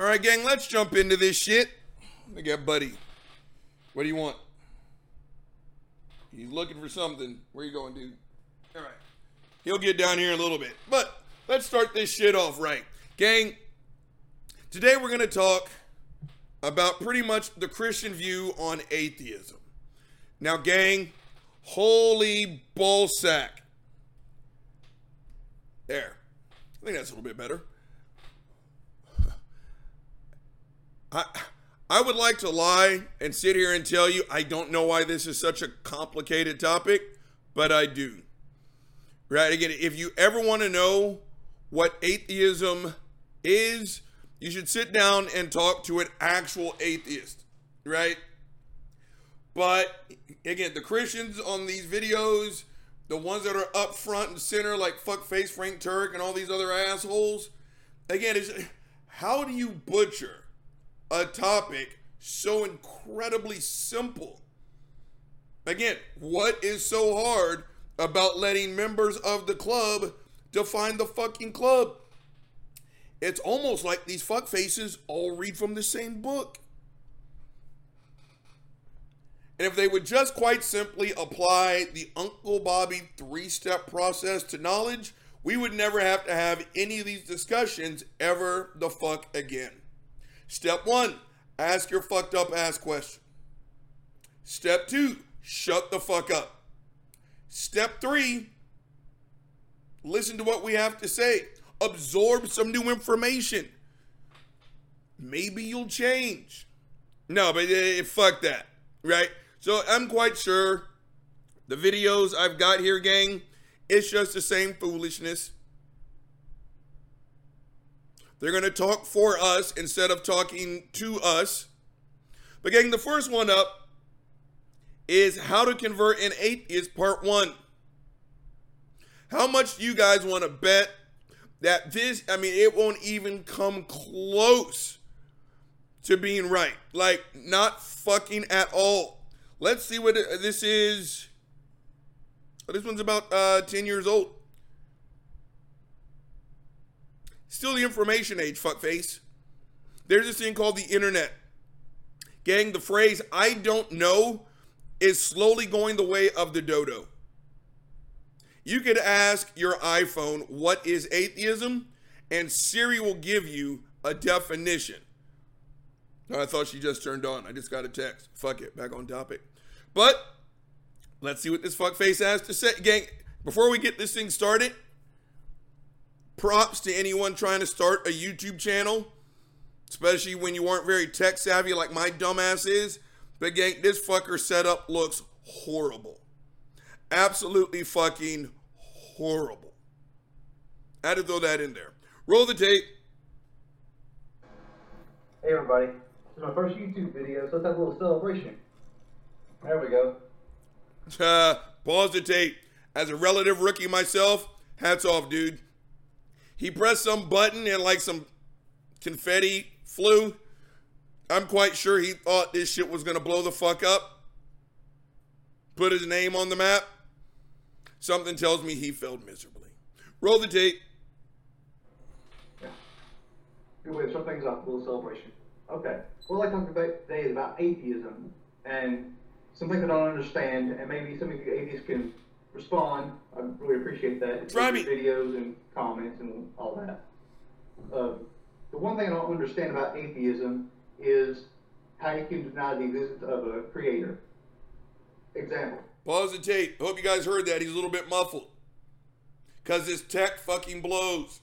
All right, gang, let's jump into this shit. I got Buddy. What do you want? He's looking for something. Where you going, dude? All right. He'll get down here in a little bit. But let's start this shit off right. Gang, today we're going to talk about pretty much the Christian view on atheism. Now, gang, holy ballsack. There. I think that's a little bit better. I I would like to lie and sit here and tell you I don't know why this is such a complicated topic, but I do. Right? Again, if you ever want to know what atheism is, you should sit down and talk to an actual atheist, right? But again, the Christians on these videos, the ones that are up front and center, like fuckface Frank Turek and all these other assholes, again, is how do you butcher a topic so incredibly simple? Again, what is so hard about letting members of the club define the fucking club? It's almost like these fuck faces all read from the same book. And if they would just quite simply apply the Uncle Bobby three step process to knowledge, we would never have to have any of these discussions ever the fuck again. Step one, ask your fucked up ass question. Step two, shut the fuck up. Step three, listen to what we have to say absorb some new information. Maybe you'll change. No, but uh, fuck that, right? So I'm quite sure the videos I've got here, gang, it's just the same foolishness. They're going to talk for us instead of talking to us. But, gang, the first one up is how to convert an atheist, part one. How much do you guys want to bet that this, I mean, it won't even come close to being right. Like, not fucking at all. Let's see what this is. This one's about uh, 10 years old. Still the information age, fuckface. There's this thing called the internet. Gang, the phrase I don't know is slowly going the way of the dodo. You could ask your iPhone, what is atheism? And Siri will give you a definition. Oh, I thought she just turned on. I just got a text. Fuck it. Back on topic. But let's see what this fuckface has to say. Gang, before we get this thing started, props to anyone trying to start a YouTube channel, especially when you aren't very tech savvy like my dumbass is. But gang, this fucker setup looks horrible absolutely fucking horrible. I had to throw that in there. Roll the tape. Hey everybody, this is my first YouTube video, so let's have a little celebration. There we go. Uh, pause the tape. As a relative rookie myself, hats off, dude. He pressed some button and like some confetti flew. I'm quite sure he thought this shit was gonna blow the fuck up. Put his name on the map. Something tells me he failed miserably. Roll the tape. Yeah. Good way to start things off, a little celebration. Okay. What I'd like to talk about today is about atheism and some things I don't understand, and maybe some of you atheists can respond. I really appreciate that. Try me. Videos and comments and all that. Uh, the one thing I don't understand about atheism is how you can deny the existence of a creator. Example. Pause the tape. Hope you guys heard that. He's a little bit muffled. Because this tech fucking blows.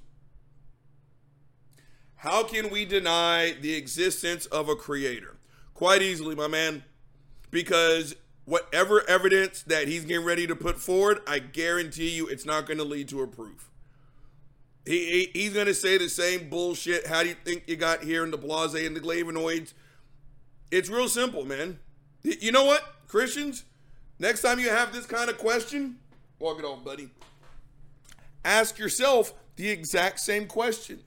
How can we deny the existence of a creator? Quite easily, my man. Because whatever evidence that he's getting ready to put forward, I guarantee you it's not going to lead to a proof. He, he he's going to say the same bullshit. How do you think you got here in the blase and the flavonoids? It's real simple, man. You know what, Christians? Next time you have this kind of question, walk it off, buddy. Ask yourself the exact same question.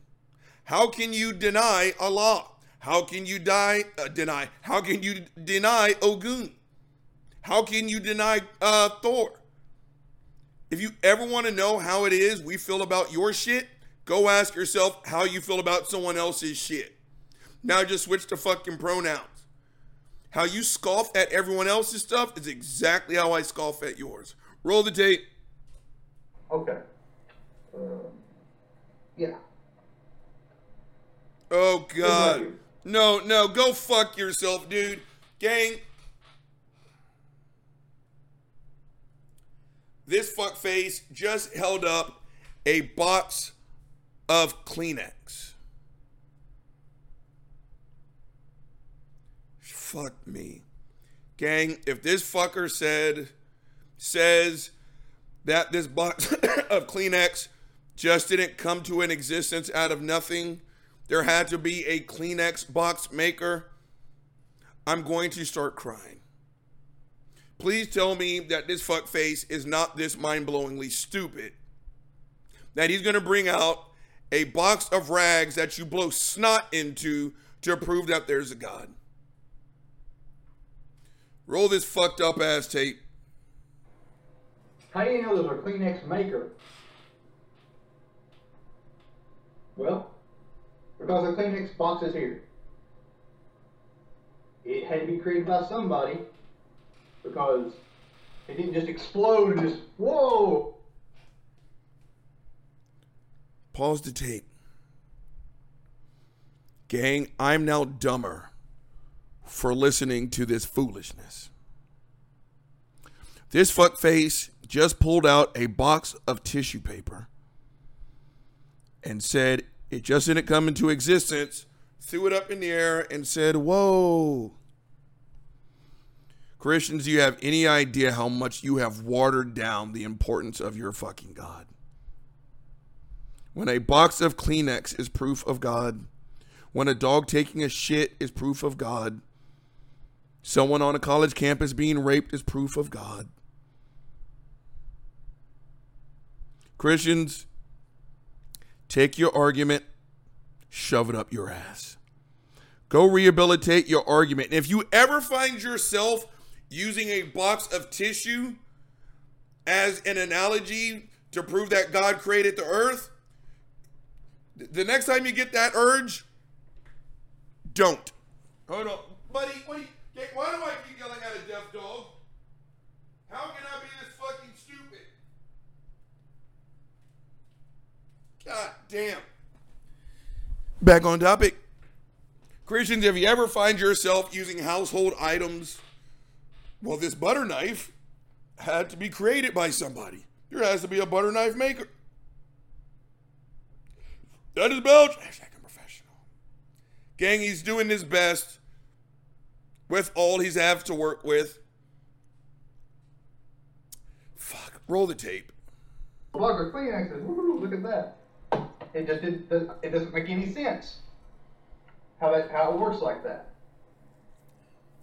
How can you deny Allah? How can you die, uh, deny? How can you deny Ogun? How can you deny uh, Thor? If you ever want to know how it is we feel about your shit, go ask yourself how you feel about someone else's shit. Now just switch to fucking pronouns. How you scoff at everyone else's stuff is exactly how I scoff at yours. Roll the tape. Okay. Um, yeah. Oh God. No, no, go fuck yourself, dude. Gang. This fuckface just held up a box of Kleenex. Fuck me. Gang, if this fucker said says that this box of Kleenex just didn't come to an existence out of nothing, there had to be a Kleenex box maker, I'm going to start crying. Please tell me that this fuckface is not this mind blowingly stupid. That he's going to bring out a box of rags that you blow snot into to prove that there's a God. Roll this fucked up ass tape. How do you know there's a Kleenex maker? Well, because the Kleenex box is here. It had to be created by somebody because it didn't just explode and just, whoa! Pause the tape. Gang, I'm now dumber for listening to this foolishness. This fuckface just pulled out a box of tissue paper and said it just didn't come into existence, threw it up in the air, and said, Whoa. Christians, do you have any idea how much you have watered down the importance of your fucking God? When a box of Kleenex is proof of God, when a dog taking a shit is proof of God, someone on a college campus being raped is proof of God. Christians, take your argument, shove it up your ass. Go rehabilitate your argument. And if you ever find yourself using a box of tissue as an analogy to prove that God created the earth, the next time you get that urge, don't. Hold on. Buddy, you, why do I keep yelling at a deaf dog? How can I be this fucking stupid? God damn. Back on topic. Christians, if you ever find yourself using household items, well, this butter knife had to be created by somebody. There has to be a butter knife maker. That is Belch. Hashtag professional. Gang, he's doing his best with all he's have to work with. Fuck. Roll the tape. Plug or Kleenex says, woo, look at that. It just it doesn't make any sense how that how it works like that.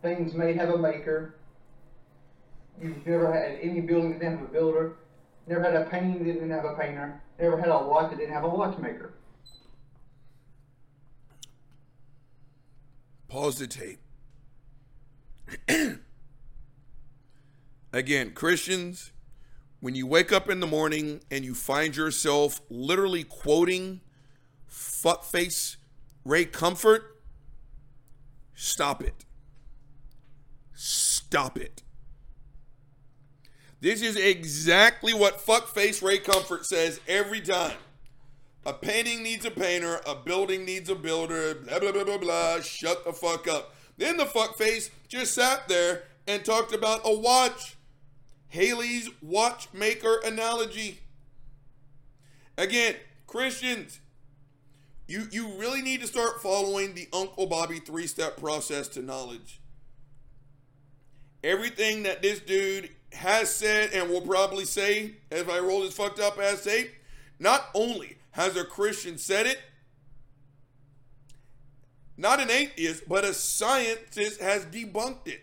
Things may have a maker. You've never had any building that didn't have a builder. Never had a painting that didn't have a painter. Never had a watch that didn't have a watchmaker. Pause the tape. Again, Christians, when you wake up in the morning and you find yourself literally quoting fuckface Ray Comfort, stop it. Stop it. This is exactly what fuckface Ray Comfort says every time. A painting needs a painter, a building needs a builder, blah, blah, blah, blah, blah. Shut the fuck up. Then the fuckface just sat there and talked about a watch. Paley's watchmaker analogy. Again, Christians, you, you really need to start following the Uncle Bobby three step process to knowledge. Everything that this dude has said and will probably say, as I roll this fucked up ass tape, not only has a Christian said it, not an atheist, but a scientist has debunked it.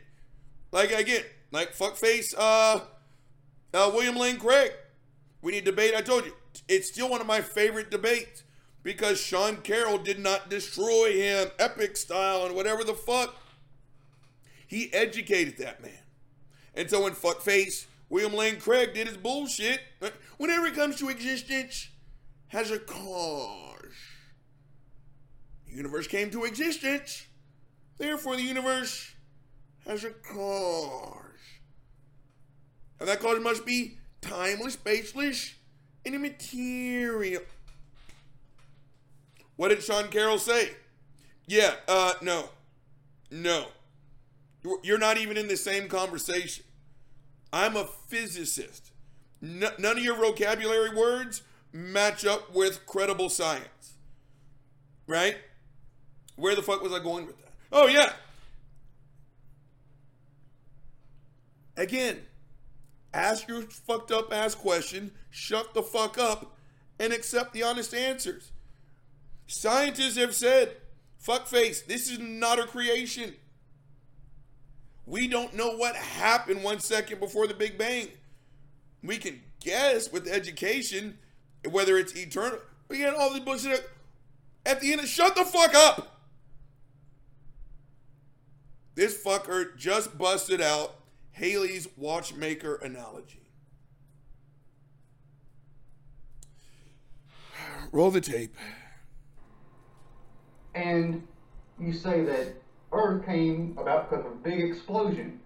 Like again, like fuckface uh, uh William Lane Craig. We need debate. I told you, it's still one of my favorite debates because Sean Carroll did not destroy him epic style and whatever the fuck. He educated that man. And so when fuckface William Lane Craig did his bullshit, whenever it comes to existence, has a cause. The universe came to existence. Therefore, the universe has a cause. And that cause must be timeless, baseless, and immaterial. What did Sean Carroll say? Yeah, uh, no. No. You're not even in the same conversation. I'm a physicist. None of your vocabulary words match up with credible science. Right? Where the fuck was I going with that? Oh, yeah. Again, ask your fucked up ass question, shut the fuck up, and accept the honest answers. Scientists have said, fuckface, this is not a creation. We don't know what happened one second before the Big Bang. We can guess with education whether it's eternal. We get all this bullshit. At the end of shut the fuck up. This fucker just busted out Paley's watchmaker analogy. Roll the tape. And you say that Earth came about because of a big explosion.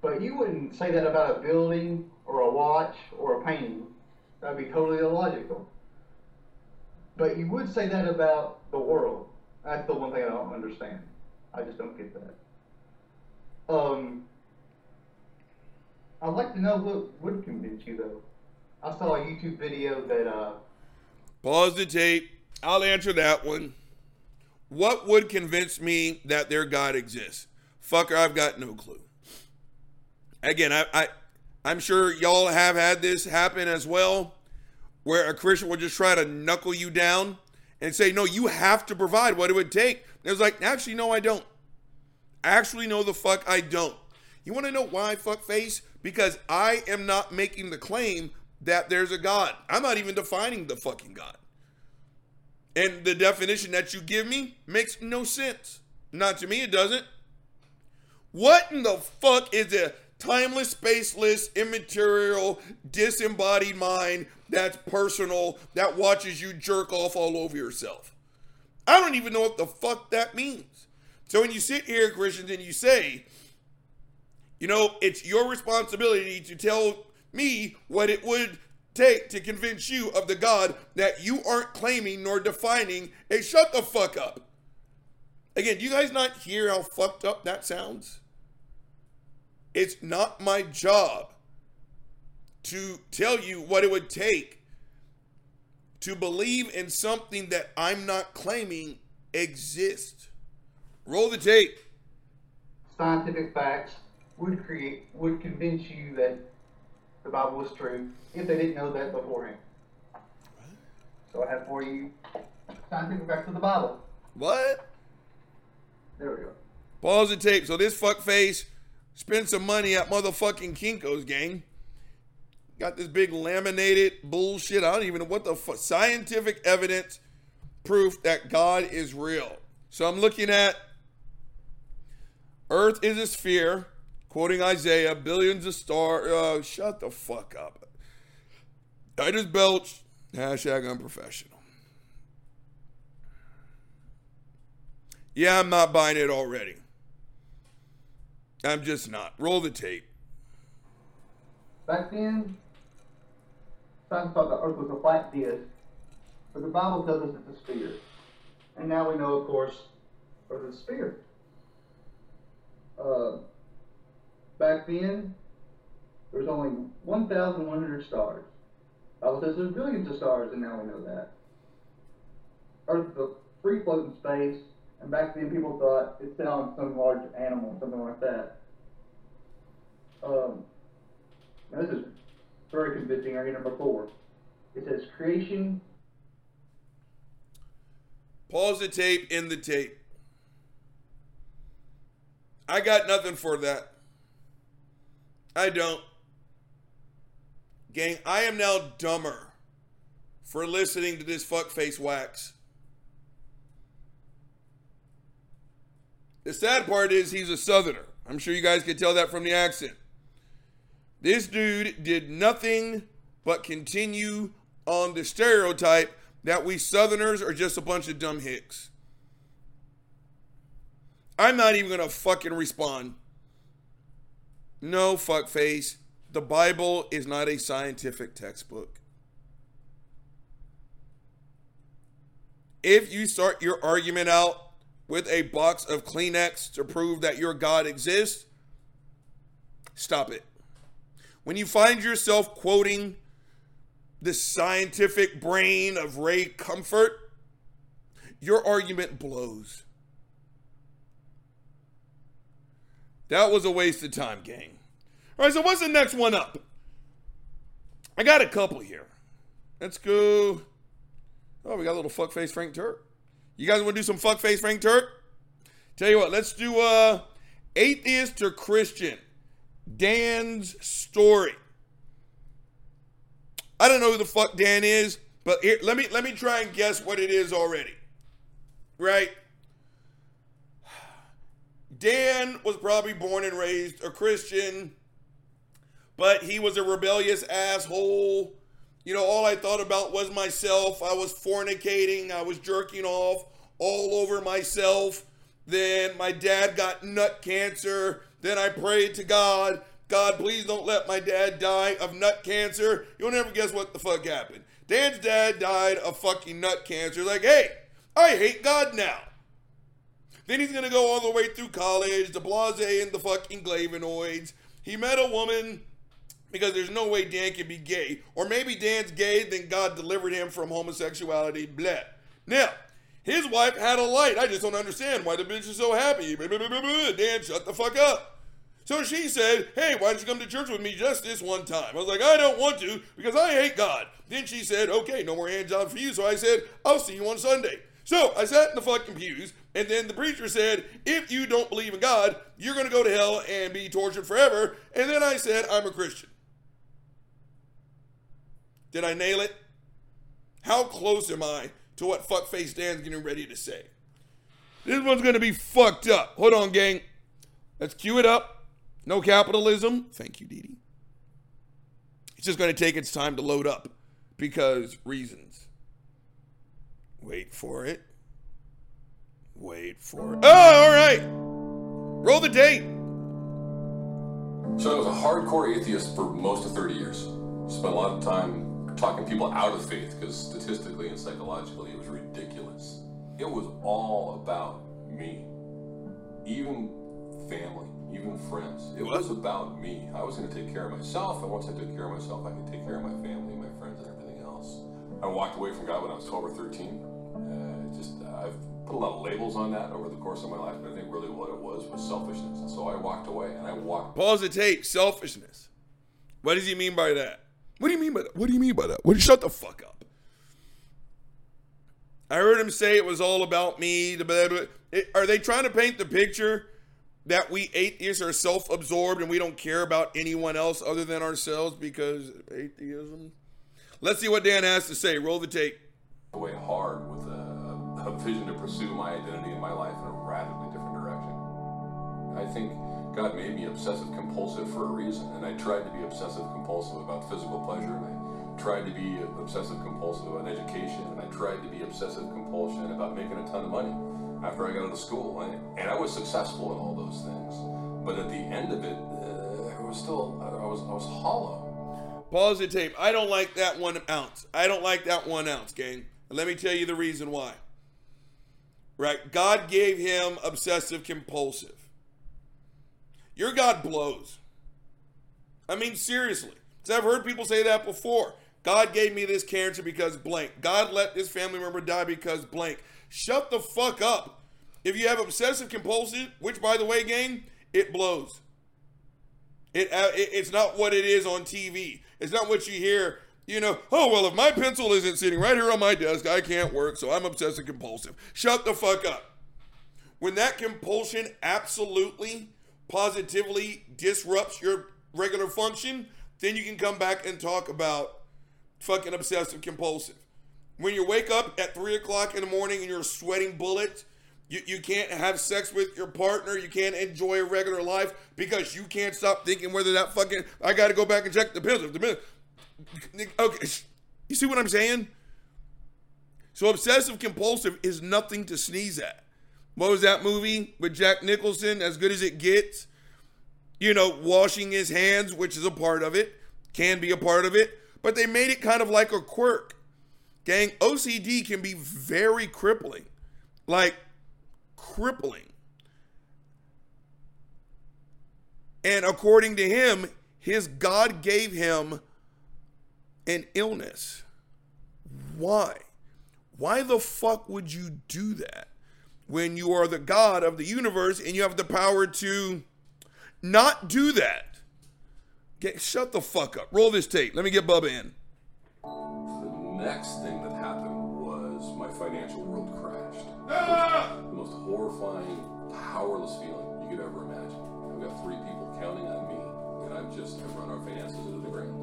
But you wouldn't say that about a building or a watch or a painting. That'd be totally illogical. But you would say that about the world. That's the one thing I don't understand. I just don't get that. Um, I'd like to know what would convince you though. I saw a YouTube video that uh. Pause the tape. I'll answer that one. What would convince me that their God exists? Fucker, I've got no clue. Again, I, I I'm sure y'all have had this happen as well, where a Christian will just try to knuckle you down and say, no, you have to provide what it would take. And it's like, actually, no, I don't. Actually, no, the fuck, I don't. You want to know why, fuck face? Because I am not making the claim that there's a God. I'm not even defining the fucking God. And the definition that you give me makes no sense. Not to me, it doesn't. What in the fuck is a timeless, spaceless, immaterial, disembodied mind that's personal, that watches you jerk off all over yourself? I don't even know what the fuck that means. So when you sit here, Christians, and you say, you know, it's your responsibility to tell me what it would take to convince you of the God that you aren't claiming nor defining. Hey, shut the fuck up. Again, do you guys not hear how fucked up that sounds? It's not my job to tell you what it would take to believe in something that I'm not claiming exists. Roll the tape. Scientific facts would create would convince you that the Bible was true if they didn't know that beforehand. So I have for you scientific facts of the Bible. What? There we go. Pause the tape. So this fuckface spent some money at motherfucking Kinko's gang. Got this big laminated bullshit. I don't even know what the fuck. Scientific evidence, proof that God is real. So I'm looking at Earth is a sphere, quoting Isaiah, billions of stars. Uh, shut the fuck up. I just belched. Hashtag unprofessional. Yeah, I'm not buying it already. I'm just not. Roll the tape. Back then, science thought the Earth was a flat disc, but the Bible tells us it's a sphere. And now we know, of course, Earth is a sphere. Uh, back then, there was only 1,100 stars. Bible says there's billions of stars, and now we know that. Earth is free floating space, and back then people thought it on some large animal, something like that. Um, now this is very convincing. Argument number four. It says creation. Pause the tape in the tape. I got nothing for that. I don't. Gang, I am now dumber for listening to this fuckface wax. The sad part is he's a southerner. I'm sure you guys can tell that from the accent. This dude did nothing but continue on the stereotype that we Southerners are just a bunch of dumb hicks. I'm not even going to fucking respond. No, fuckface. The Bible is not a scientific textbook. If you start your argument out with a box of Kleenex to prove that your God exists, stop it. When you find yourself quoting the scientific brain of Ray Comfort, your argument blows. That was a waste of time, gang. All right, so what's the next one up? I got a couple here. Let's go. Oh, we got a little fuckface Frank Turek. You guys want to do some fuckface Frank Turek? Tell you what, let's do uh atheist or Christian. Dan's story. I don't know who the fuck Dan is, but here, let me let me try and guess what it is already. Right? Dan was probably born and raised a Christian, but he was a rebellious asshole. You know, all I thought about was myself. I was fornicating, I was jerking off all over myself. Then my dad got nut cancer. Then I prayed to God, God, please don't let my dad die of nut cancer. You'll never guess what the fuck happened. Dan's dad died of fucking nut cancer. Like, hey, I hate God now. Then he's gonna go all the way through college, the blase and the fucking glavinoids. He met a woman because there's no way Dan can be gay. Or maybe Dan's gay, then God delivered him from homosexuality. Blah. Now, his wife had a light. I just don't understand why the bitch is so happy. Dan, shut the fuck up. So she said, Hey, why don't you come to church with me just this one time? I was like, I don't want to because I hate God. Then she said, Okay, no more hand jobs for you. So I said, I'll see you on Sunday. So I sat in the fucking pews, and then the preacher said, If you don't believe in God, you're going to go to hell and be tortured forever. And then I said, I'm a Christian. Did I nail it? How close am I to what fuckface Dan's getting ready to say? This one's going to be fucked up. Hold on, gang. Let's cue it up. No capitalism. Thank you, Dee Dee It's just going to take its time to load up because reasons. Wait for it. Wait for it. Oh, all right. Roll the date. So I was a hardcore atheist for most of 30 years. Spent a lot of time talking people out of faith because statistically and psychologically it was ridiculous. It was all about me. Even family, even friends. It What? was about me. I was going to take care of myself, and once I took care of myself, I could take care of my family, my friends, and everything else. I walked away from God when I was 12 or 13. Uh, just I've put a lot of labels on that over the course of my life, but I think really what it was was selfishness. And so I walked away, and I walked Pause the tape. Selfishness. What does he mean by that? What do you mean by that? What do you mean by that? What? Shut the fuck up. I heard him say it was all about me. the blah, blah. It- are they trying to paint the picture that we atheists are self-absorbed and we don't care about anyone else other than ourselves because atheism? Let's see what Dan has to say. Roll the tape. away hard with a, a vision to pursue my identity and my life in a radically different direction. I think God made me obsessive compulsive for a reason, and I tried to be obsessive compulsive about physical pleasure, and I tried to be obsessive compulsive about education, and I tried to be obsessive compulsion about making a ton of money after I got out of school, and, and I was successful in all those things. But at the end of it, uh, I was still I was I was hollow. Pause the tape. I don't like that one ounce. I don't like that one ounce, gang. Let me tell you the reason why. Right? God gave him obsessive compulsive. Your God blows. I mean, seriously. 'Cause I've heard people say that before. God gave me this cancer because blank. God let this family member die because blank. Shut the fuck up. If you have obsessive compulsive, which by the way, gang, it blows. It, uh, it it's not what it is on TV. It's not what you hear. You know, oh well, if my pencil isn't sitting right here on my desk, I can't work, so I'm obsessive compulsive. Shut the fuck up. When that compulsion absolutely, positively disrupts your regular function, then you can come back and talk about fucking obsessive compulsive. When you wake up at three o'clock in the morning and you're sweating bullets, you, you can't have sex with your partner, you can't enjoy a regular life because you can't stop thinking whether that fucking I gotta go back and check the pills. The pill- Okay, you see what I'm saying? So obsessive compulsive is nothing to sneeze at. What was that movie with Jack Nicholson? As good as it gets. You know, washing his hands, which is a part of it, can be a part of it, but they made it kind of like a quirk. Gang, OCD can be very crippling. Like, crippling. And according to him, his God gave him an illness. Why? Why the fuck would you do that when you are the God of the universe and you have the power to not do that? Get, shut the fuck up. Roll this tape. Let me get Bubba in. The next thing that happened was my financial world crashed. Ah! The most horrifying, powerless feeling you could ever imagine. I've got three people counting on me, and I've just I've run our finances into the ground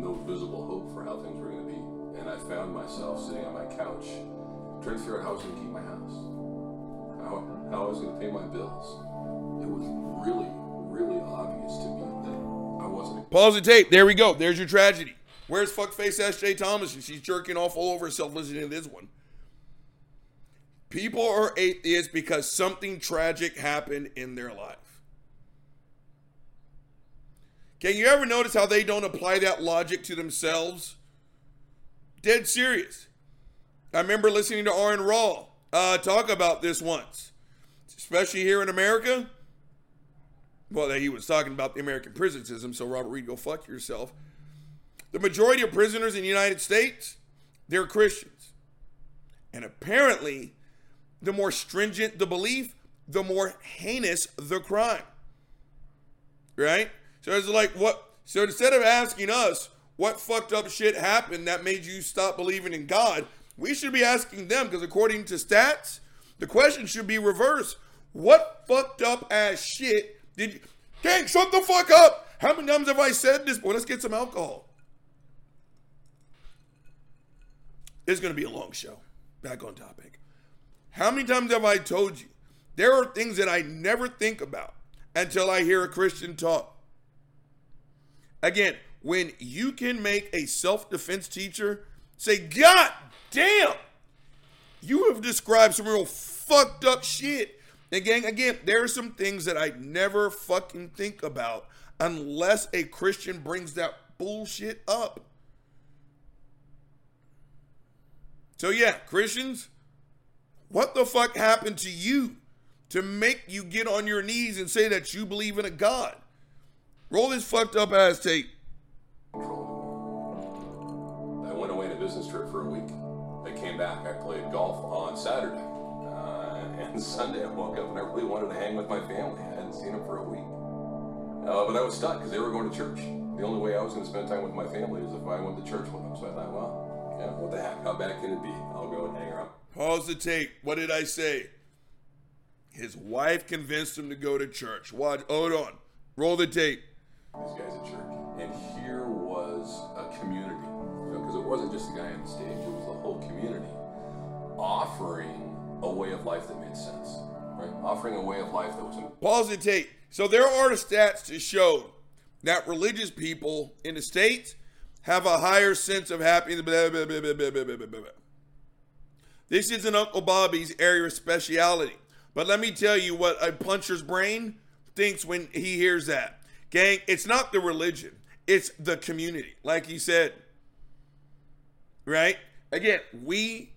no visible hope for how things were going to be. And I found myself sitting on my couch trying to figure out how I was going to keep my house, how, how I was going to pay my bills. It was really, really obvious to me that I wasn't Pause the tape. There we go. There's your tragedy. Where's fuckface SJ Thomas? And She's jerking off all over herself listening to this one. People are atheists because something tragic happened in their life. Can you ever notice how they don't apply that logic to themselves? Dead serious. I remember listening to Aron Ra uh, talk about this once, especially here in America. Well, he was talking about the American prison system, so Robert Reed, go fuck yourself. The majority of prisoners in the United States, they're Christians. And apparently, the more stringent the belief, the more heinous the crime. Right? So it's like what so instead of asking us what fucked up shit happened that made you stop believing in God, we should be asking them because according to stats, the question should be reversed. What fucked up ass shit did you Gang, shut the fuck up! How many times have I said this? Well, let's get some alcohol. It's gonna be a long show. Back on topic. How many times have I told you there are things that I never think about until I hear a Christian talk? Again, when you can make a self defense teacher say, God damn, you have described some real fucked up shit. And gang, again, there are some things that I never fucking think about unless a Christian brings that bullshit up. So, yeah, Christians, what the fuck happened to you to make you get on your knees and say that you believe in a God? Roll this fucked up ass tape. I went away on a business trip for a week. I came back. I played golf on Saturday. Uh, and Sunday I woke up and I really wanted to hang with my family. I hadn't seen them for a week. Uh, but I was stuck because they were going to church. The only way I was going to spend time with my family is if I went to church with them. So I thought, well, yeah, what the heck? How bad can it be? I'll go and hang around. Pause the tape. What did I say? His wife convinced him to go to church. What? Hold on. Roll the tape this guy's a jerk. And here was a community, because you know, it wasn't just the guy on the stage, it was the whole community offering a way of life that made sense, right? Offering a way of life that was. In- Pause and take. So there are stats to show that religious people in the States have a higher sense of happiness. This isn't Uncle Bobby's area of speciality. But let me tell you what a puncher's brain thinks when he hears that. Gang, it's not the religion, it's the community. Like you said, right? Again, we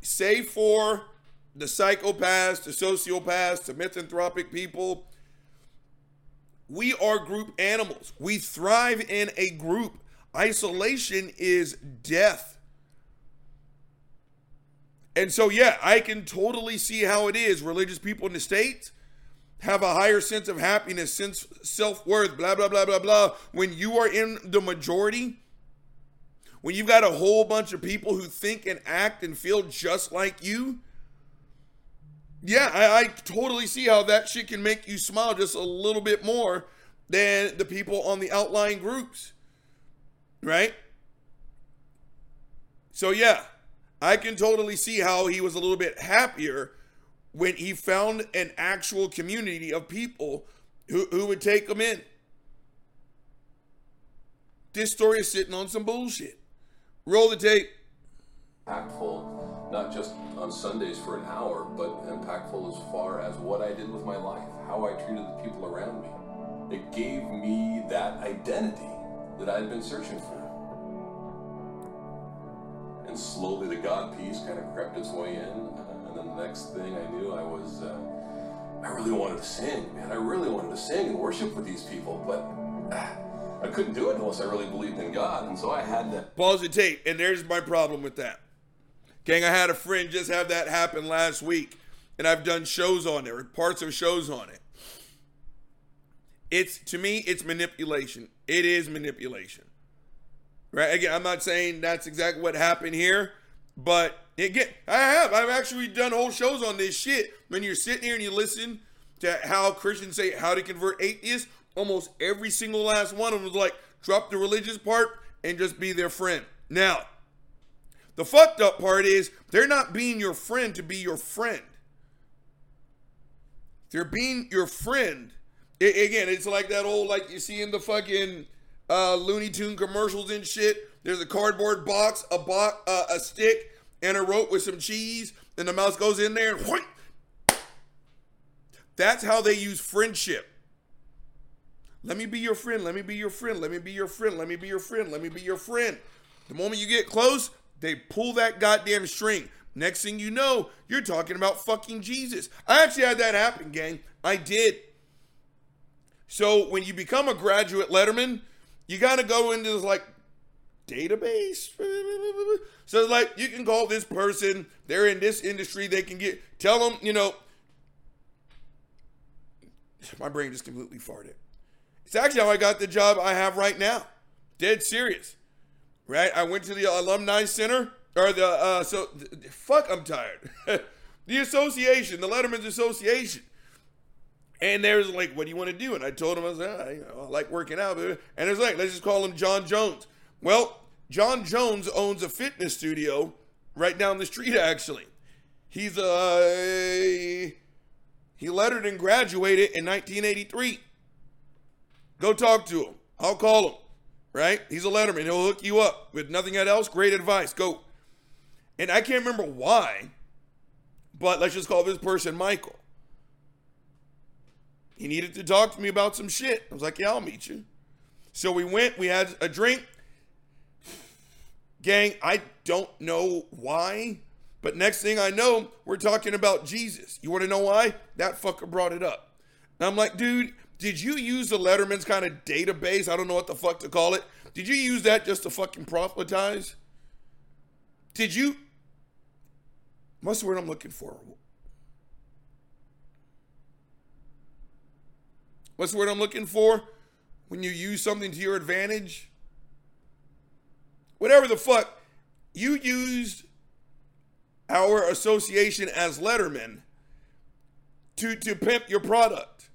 say for the psychopaths, the sociopaths, the misanthropic people, we are group animals. We thrive in a group. Isolation is death. And so, yeah, I can totally see how it is. Religious people in the States have a higher sense of happiness, sense self worth, blah, blah, blah, blah, blah. When you are in the majority, when you've got a whole bunch of people who think and act and feel just like you, yeah, I, I totally see how that shit can make you smile just a little bit more than the people on the outlying groups. Right? So, yeah, I can totally see how he was a little bit happier when he found an actual community of people who, who would take him in. This story is sitting on some bullshit. Roll the tape. impactful, not just on Sundays for an hour, but impactful as far as what I did with my life, how I treated the people around me. It gave me that identity that I had been searching for. And slowly the God piece kind of crept its way in. Next thing I knew, I was, uh, I really wanted to sing, man. I really wanted to sing and worship with these people, but uh, I couldn't do it unless I really believed in God. And so I had to. Pause the tape. And there's my problem with that. Gang, I had a friend just have that happen last week, and I've done shows on or parts of shows on it. It's to me, it's manipulation. It is manipulation. Right? Again, I'm not saying that's exactly what happened here, but again, I have. I've actually done whole shows on this shit. When you're sitting here and you listen to how Christians say how to convert atheists, almost every single last one of them was like, drop the religious part and just be their friend. Now, the fucked up part is they're not being your friend to be your friend. They're being your friend. I, again, it's like that old, like you see in the fucking uh, Looney Tune commercials and shit. There's a cardboard box, a box, uh, a stick, and a rope with some cheese, and the mouse goes in there and whoink. That's how they use friendship. Let me be your friend. Let me be your friend. Let me be your friend. Let me be your friend. Let me be your friend. The moment you get close, they pull that goddamn string. Next thing you know, you're talking about fucking Jesus. I actually had that happen, gang. I did. So when you become a graduate letterman, you got to go into this like database. So like you can call this person, they're in this industry, they can get tell them, you know, my brain just completely farted. It's actually how I got the job I have right now. Dead serious. Right? I went to the alumni center or the uh so fuck I'm tired. the association, the Letterman's Association. And there's like, what do you want to do? And I told him, I was like, ah, you know, I like working out. And it's like, let's just call him John Jones. Well, John Jones owns a fitness studio right down the street, actually. He's a, uh, he lettered and graduated in 1983. Go talk to him. I'll call him, right? He's a letterman. He'll hook you up with nothing else. Great advice. Go. And I can't remember why, but let's just call this person Michael. He needed to talk to me about some shit. I was like, yeah, I'll meet you. So we went, we had a drink. Gang, I don't know why, but next thing I know, we're talking about Jesus. You want to know why? That fucker brought it up. And I'm like, dude, did you use the Letterman's kind of database? I don't know what the fuck to call it. Did you use that just to fucking proselytize? Did you? What's the word I'm looking for? What's the word I'm looking for? When you use something to your advantage? Whatever the fuck. You used our association as Letterman to, to pimp your product.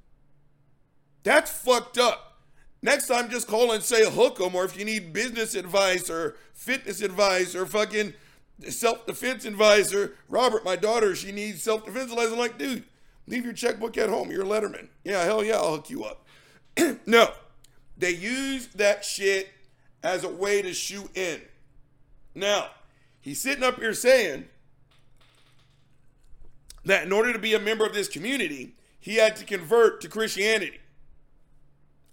That's fucked up. Next time, just call and say hook them, or if you need business advice or fitness advice or fucking self defense advisor. Robert, my daughter, she needs self defense advice. I'm like, dude, leave your checkbook at home. You're a letterman. Yeah, hell yeah, I'll hook you up. no, they use that shit as a way to shoot in. Now, he's sitting up here saying that in order to be a member of this community, he had to convert to Christianity.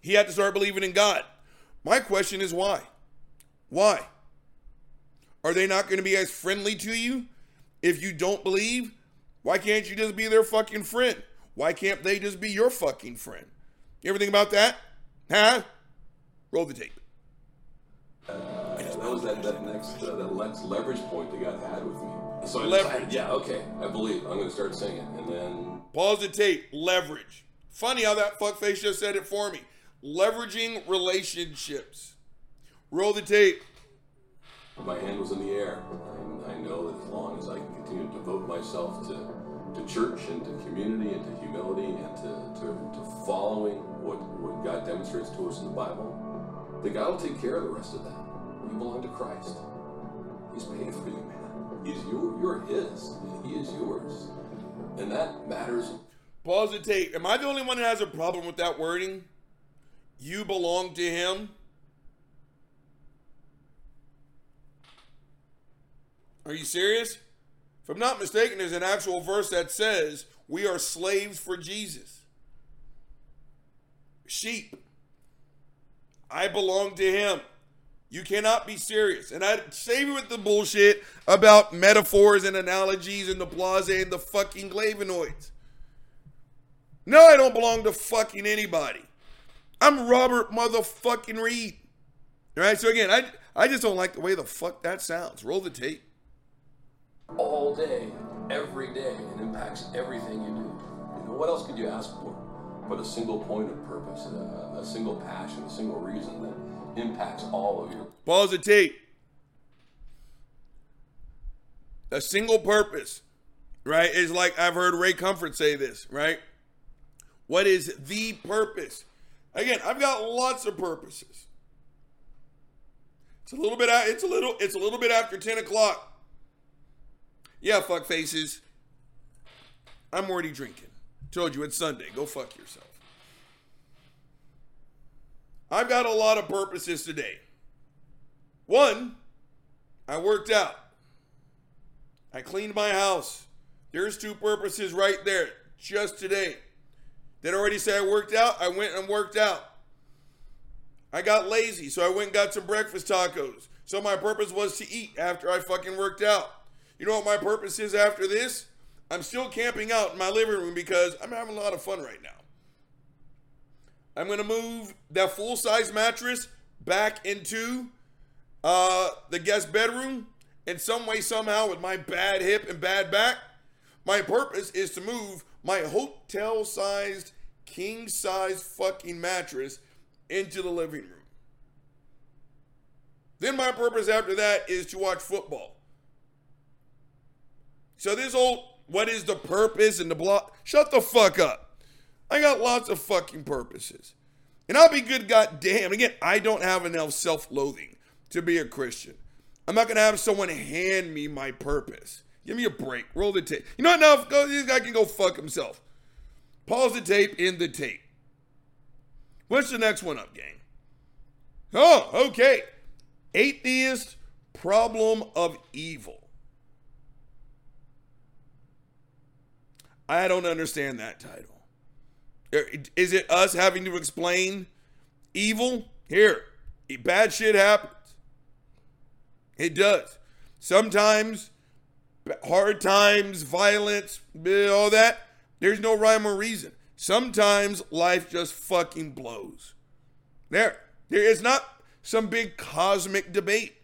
He had to start believing in God. My question is why? Why? Are they not going to be as friendly to you if you don't believe? Why can't you just be their fucking friend? Why can't they just be your fucking friend? You ever think about that? Huh? Roll the tape. Uh, that was that, that next uh, that next leverage point that God had with me. So I Leverage. decided, yeah, okay, I believe I'm going to start singing, and then Pause the tape. Leverage. Funny how that fuckface just said it for me. Leveraging relationships. Roll the tape. my hand was in the air. And I know that as long as I can continue to devote myself to, to church and to community and to humility and to, to, to following what, what God demonstrates to us in the Bible, God will take care of the rest of that. You belong to Christ. He's paid for you, man. He's your, you're His. He is yours. And that matters. Pause the tape. Am I the only one that has a problem with that wording? You belong to him. Are you serious? If I'm not mistaken, there's an actual verse that says we are slaves for Jesus. Sheep. I belong to him. You cannot be serious. And I save you with the bullshit about metaphors and analogies and the blase and the fucking flavonoids. No, I don't belong to fucking anybody. I'm Robert motherfucking Reed. All right, so again, I I just don't like the way the fuck that sounds. Roll the tape. All day, every day, it impacts everything you do. You know, what else could you ask for? But a single point of purpose, a, a single passion, a single reason that impacts all of your Pause the tape. A single purpose, right? Is like I've heard Ray Comfort say this, right? What is the purpose? Again, I've got lots of purposes. It's a little bit. It's a little. It's a little bit after ten o'clock. Yeah, fuck faces. I'm already drinking. Told you it's Sunday. Go fuck yourself. I've got a lot of purposes today. One, I worked out. I cleaned my house. There's two purposes right there just today. That already say I worked out. I went and worked out. I got lazy, so I went and got some breakfast tacos. So my purpose was to eat after I fucking worked out. You know what my purpose is after this? I'm still camping out in my living room because I'm having a lot of fun right now. I'm gonna move that full size mattress back into uh, the guest bedroom in some way, somehow, with my bad hip and bad back. My purpose is to move my hotel sized, king size fucking mattress into the living room. Then my purpose after that is to watch football. So this whole what is the purpose and the block? Shut the fuck up. I got lots of fucking purposes. And I'll be good goddamn. Again, I don't have enough self-loathing to be a Christian. I'm not gonna have someone hand me my purpose. Give me a break. Roll the tape. You know what? Enough. Go, this guy can go fuck himself. Pause the tape in the tape. What's the next one up, gang? Oh, okay. Atheist problem of evil. I don't understand that title. Er, is it us having to explain evil? Here, bad shit happens. It does. Sometimes, hard times, violence, all that, there's no rhyme or reason. Sometimes life just fucking blows. There. There is not some big cosmic debate.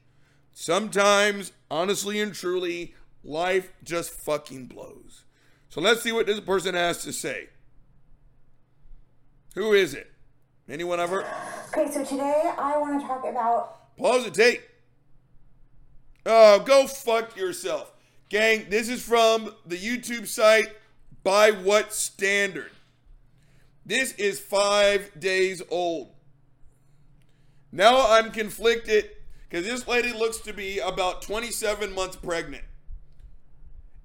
Sometimes, honestly and truly, life just fucking blows. So let's see what this person has to say. Who is it? Anyone ever? Okay, so today I want to talk about. Pause the tape. Oh, go fuck yourself. Gang, this is from the YouTube site By What Standard? This is five days old. Now I'm conflicted because this lady looks to be about 27 months pregnant.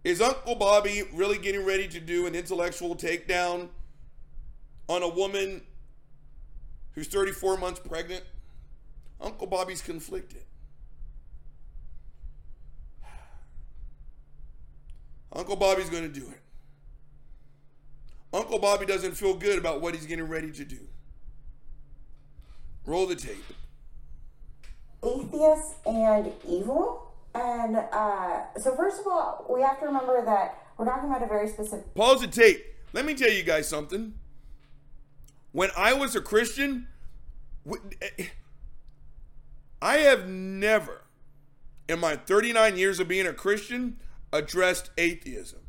Is Uncle Bobby really getting ready to do an intellectual takedown on a woman who's 34 months pregnant? Uncle Bobby's conflicted. Uncle Bobby's going to do it. Uncle Bobby doesn't feel good about what he's getting ready to do. Roll the tape. Atheists and evil. And uh, so, first of all, we have to remember that we're talking about a very specific. Pause the tape. Let me tell you guys something. When I was a Christian, I have never, in my 39 years of being a Christian, addressed atheism.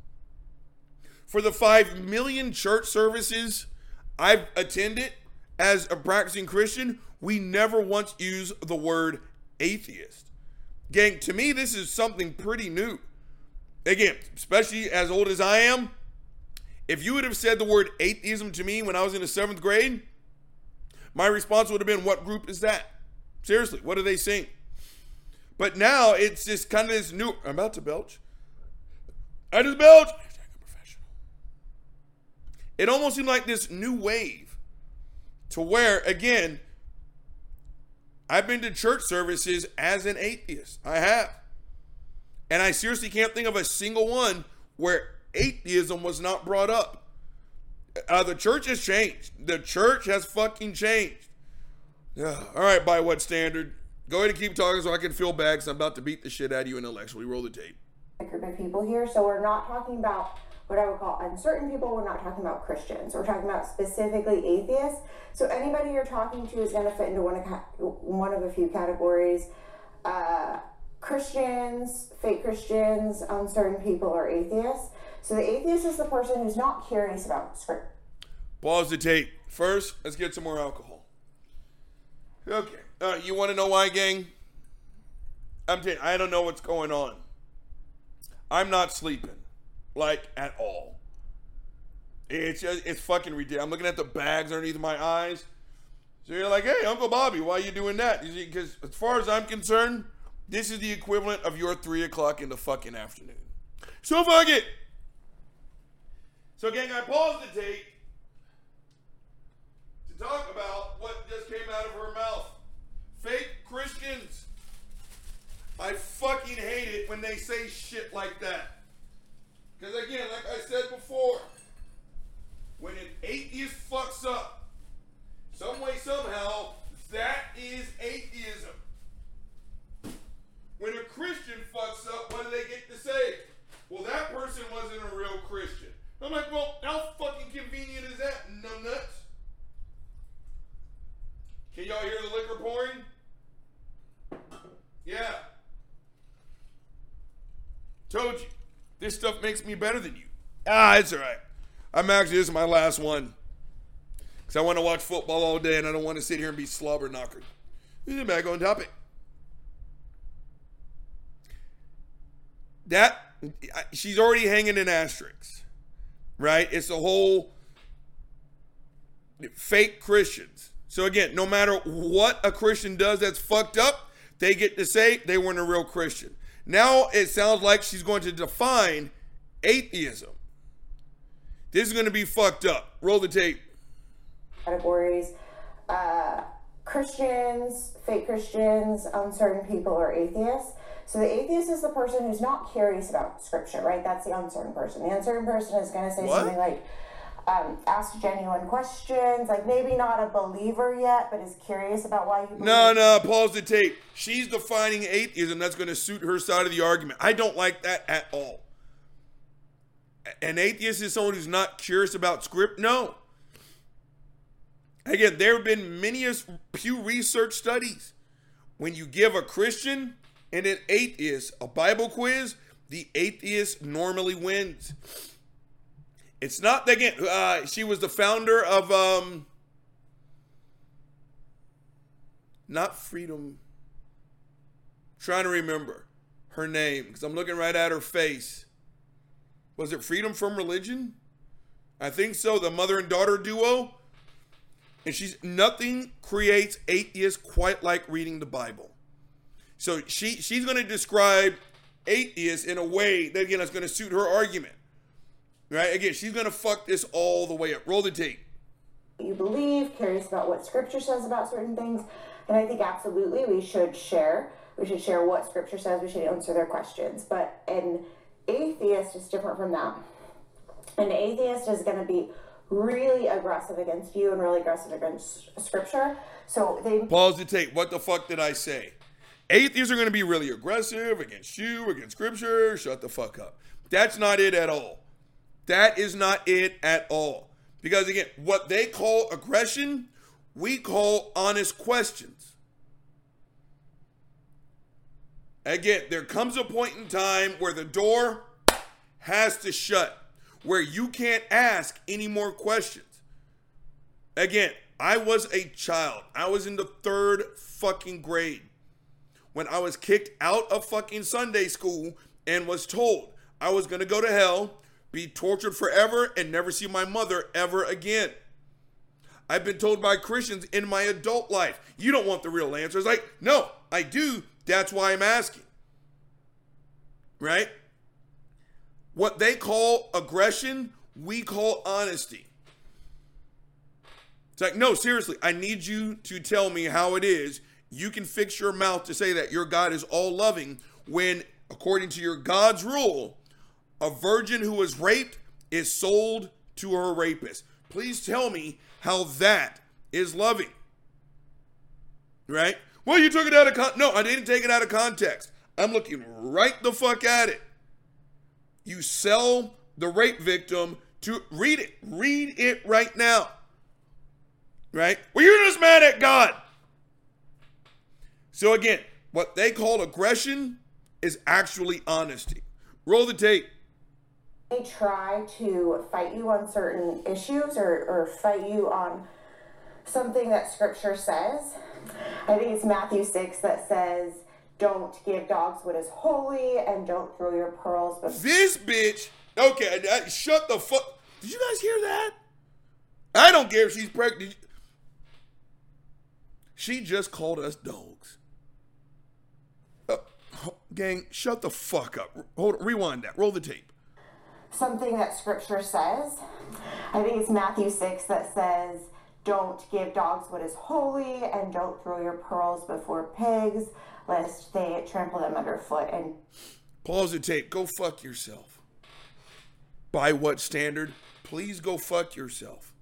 For the 5 million church services I've attended as a practicing Christian, we never once used the word atheist. Gang, to me, this is something pretty new. Again, especially as old as I am, if you would have said the word atheism to me when I was in the seventh grade, my response would have been, What group is that? Seriously, what are they saying? But now it's just kind of this new. I'm about to belch. I just belch. It almost seemed like this new wave to where, again, I've been to church services as an atheist. I have. And I seriously can't think of a single one where atheism was not brought up. Uh, the church has changed. The church has fucking changed. Yeah. All right, by what standard? Go ahead and keep talking so I can feel bad because I'm about to beat the shit out of you intellectually. Roll the tape. group of people here. So we're not talking about what I would call uncertain people. We're not talking about Christians. We're talking about specifically atheists. So anybody you're talking to is going to fit into one of one of a few categories. Uh, Christians, fake Christians, uncertain people, or atheists. So the atheist is the person who's not curious about script. Pause the tape. First, let's get some more alcohol. Okay. Uh, you want to know why, gang? I'm telling I don't know what's going on. I'm not sleeping, like at all. It's just, it's fucking ridiculous. I'm looking at the bags underneath my eyes. So you're like, hey, Uncle Bobby, why are you doing that? Because as far as I'm concerned, this is the equivalent of your three o'clock in the fucking afternoon. So fuck it. So, gang, I paused the tape to talk about what just came out of her mouth. Fake Christians. I fucking hate it when they say shit like that. Because, again, like I said before, when an atheist fucks up, some way, somehow, that is atheism. When a Christian fucks up, what do they get to say? Well, that person wasn't a real Christian. I'm like, well, how fucking convenient is that, numbnuts? Can y'all hear the liquor pouring? Yeah. Told you. This stuff makes me better than you. Ah, it's all right. I'm actually, this is my last one. Because I want to watch football all day and I don't want to sit here and be slobber knockered. This is back on topic. That, she's already hanging in asterisks, right? It's the whole fake Christians. So again, no matter what a Christian does that's fucked up, they get to say they weren't a real Christian. Now it sounds like she's going to define atheism. This is going to be fucked up. Roll the tape. categories uh, Christians, fake Christians, uncertain people, or atheists. So the atheist is the person who's not curious about scripture, right? That's the uncertain person. The uncertain person is going to say What? something like, um, ask genuine questions, like maybe not a believer yet, but is curious about why you believe. No, no, pause the tape. She's defining atheism. That's going to suit her side of the argument. I don't like that at all. An atheist is someone who's not curious about script? No. Again, there have been many Pew Research studies. When you give a Christian and an atheist a Bible quiz, the atheist normally wins. It's not again. Uh, she was the founder of um, not freedom. Trying to remember her name because I'm looking right at her face. Was it Freedom from Religion? I think so. The mother and daughter duo. And she's nothing creates atheists quite like reading the Bible. So she she's going to describe atheists in a way that again is going to suit her argument. Right? Again, she's going to fuck this all the way up. Roll the tape. you believe, curious about what scripture says about certain things. And I think absolutely we should share. We should share what scripture says. We should answer their questions. But an atheist is different from that. An atheist is going to be really aggressive against you and really aggressive against scripture. So they Pause the tape. What the fuck did I say? Atheists are going to be really aggressive against you, against scripture. Shut the fuck up. That's not it at all. That is not it at all. Because again, what they call aggression, we call honest questions. Again, there comes a point in time where the door has to shut, where you can't ask any more questions. Again, I was a child. I was in the third fucking grade when I was kicked out of fucking Sunday school and was told I was going to go to hell, be tortured forever, and never see my mother ever again. I've been told by Christians in my adult life, you don't want the real answer. It's like, no, I do. That's why I'm asking. Right? What they call aggression, we call honesty. It's like, no, seriously, I need you to tell me how it is. You can fix your mouth to say that your God is all loving when according to your God's rule, a virgin who was raped is sold to her rapist. Please tell me how that is loving. Right? Well, you took it out of con. No, I didn't take it out of context. I'm looking right the fuck at it. You sell the rape victim to read it. Read it right now. Right? Well, you're just mad at God. So again, what they call aggression is actually honesty. Roll the tape. They try to fight you on certain issues or, or fight you on something that scripture says. I think it's Matthew 6 that says, don't give dogs what is holy and don't throw your pearls before. This bitch, okay, I- shut the fuck. Did you guys hear that? I don't care if she's pregnant. She just called us dogs. Uh, gang, shut the fuck up. Hold, rewind that. Roll the tape. Something that scripture says. I think it's Matthew 6 that says, Don't give dogs what is holy, and don't throw your pearls before pigs, lest they trample them underfoot. And Pause the tape. Go fuck yourself. By what standard? Please go fuck yourself.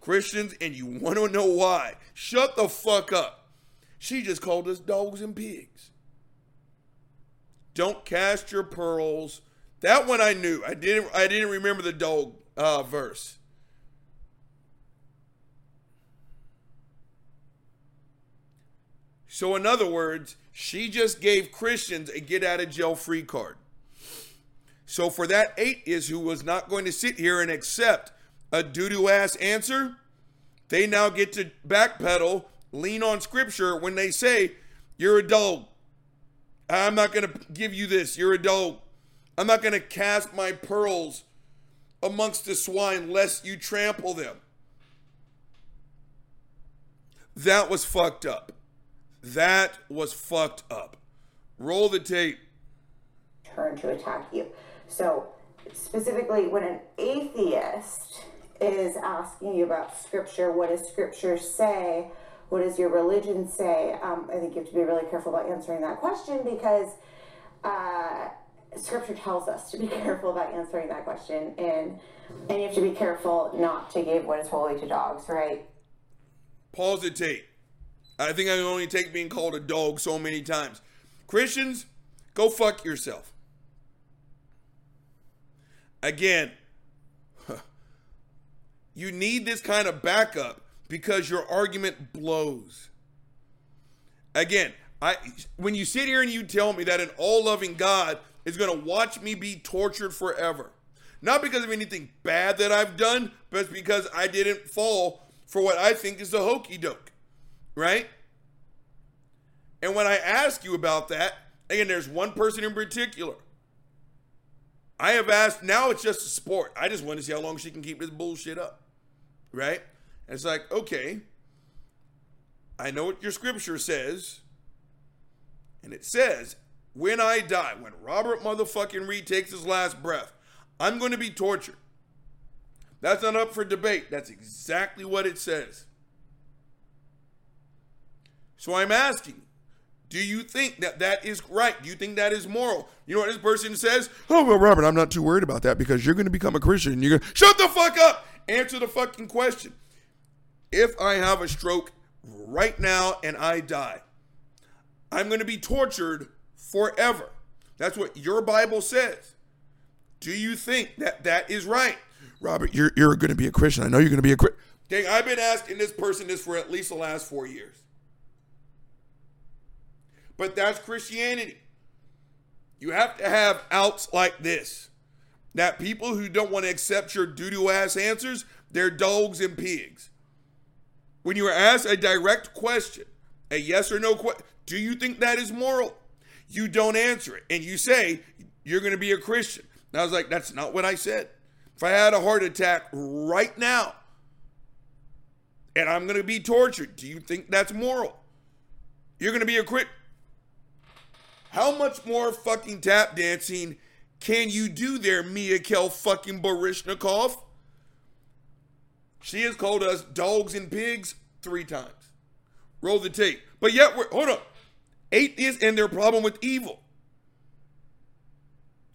Christians, and you want to know why? Shut the fuck up. She just called us dogs and pigs. Don't cast your pearls. That one I knew. I didn't. I didn't remember the dog uh, verse. So, in other words, she just gave Christians a get out of jail free card. So, for that atheist who was not going to sit here and accept a doo doo ass answer, they now get to backpedal, lean on scripture when they say, You're a dog. I'm not going to give you this. You're a dog. I'm not going to cast my pearls amongst the swine lest you trample them. That was fucked up. That was fucked up. Roll the tape. turn to attack you. So, specifically, when an atheist is asking you about scripture, what does scripture say? What does your religion say? Um, I think you have to be really careful about answering that question because uh, scripture tells us to be careful about answering that question, and and you have to be careful not to give what is holy to dogs, right? Pause the tape. I think I can only take being called a dog so many times. Christians, go fuck yourself. Again, you need this kind of backup because your argument blows. Again, I when you sit here and you tell me that an all-loving God is going to watch me be tortured forever, not because of anything bad that I've done, but because I didn't fall for what I think is the hokey doke, right? And when I ask you about that, again, there's one person in particular. I have asked, now it's just a sport. I just want to see how long she can keep this bullshit up, right? And it's like, okay, I know what your scripture says. And it says, when I die, when Robert motherfucking Reed takes his last breath, I'm going to be tortured. That's not up for debate. That's exactly what it says. So I'm asking, do you think that that is right? Do you think that is moral? You know what this person says? Oh, well, Robert, I'm not too worried about that because you're going to become a Christian. And you're going to shut the fuck up. Answer the fucking question. If I have a stroke right now and I die, I'm going to be tortured forever. That's what your Bible says. Do you think that that is right? Robert, you're, you're going to be a Christian. I know you're going to be a Christian. Dang, I've been asking this person this for at least the last four years. But that's Christianity. You have to have outs like this. That people who don't want to accept your doo doo ass answers, they're dogs and pigs. When you are asked a direct question, a yes or no question, do you think that is moral? You don't answer it. And you say, you're going to be a Christian. And I was like, that's not what I said. If I had a heart attack right now and I'm going to be tortured, do you think that's moral? You're going to be a Christian. How much more fucking tap dancing can you do there, Mikhail fucking Baryshnikov? She has called us dogs and pigs three times. Roll the tape. But yet we're hold on. Atheists and their problem with evil.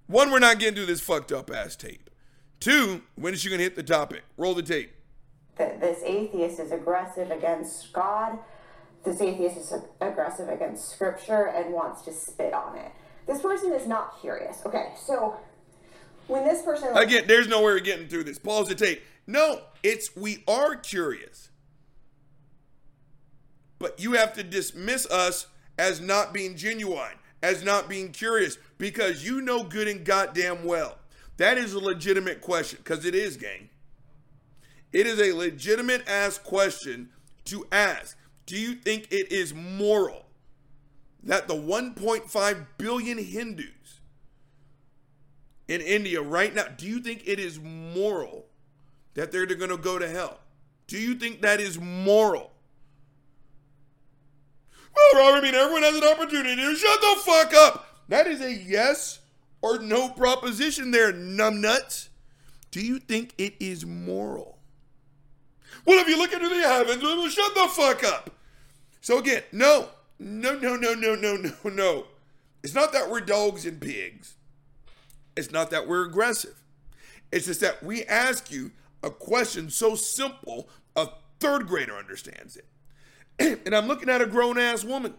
One, we're not getting through this fucked up ass tape. Two, when is she gonna hit the topic? Roll the tape. that this atheist is aggressive against God, this atheist is aggressive against scripture and wants to spit on it. This person is not curious. Okay, so when this person Again, there's no way we're getting through this. Pause the tape. No, it's we are curious. But you have to dismiss us as not being genuine, as not being curious, because you know good and goddamn well. That is a legitimate question, because it is, gang. It is a legitimate ass question to ask. Do you think it is moral that the 1.5 billion Hindus in India right now, do you think it is moral that they're going to go to hell? Do you think that is moral? Well, Robert, I mean, everyone has an opportunity to shut the fuck up. That is a yes or no proposition there, numbnuts. Do you think it is moral? Well, if you look into the heavens, well, shut the fuck up. So again, no, no, no, no, no, no, no, no. It's not that we're dogs and pigs. It's not that we're aggressive. It's just that we ask you a question so simple a third grader understands it. and I'm looking at a grown ass woman.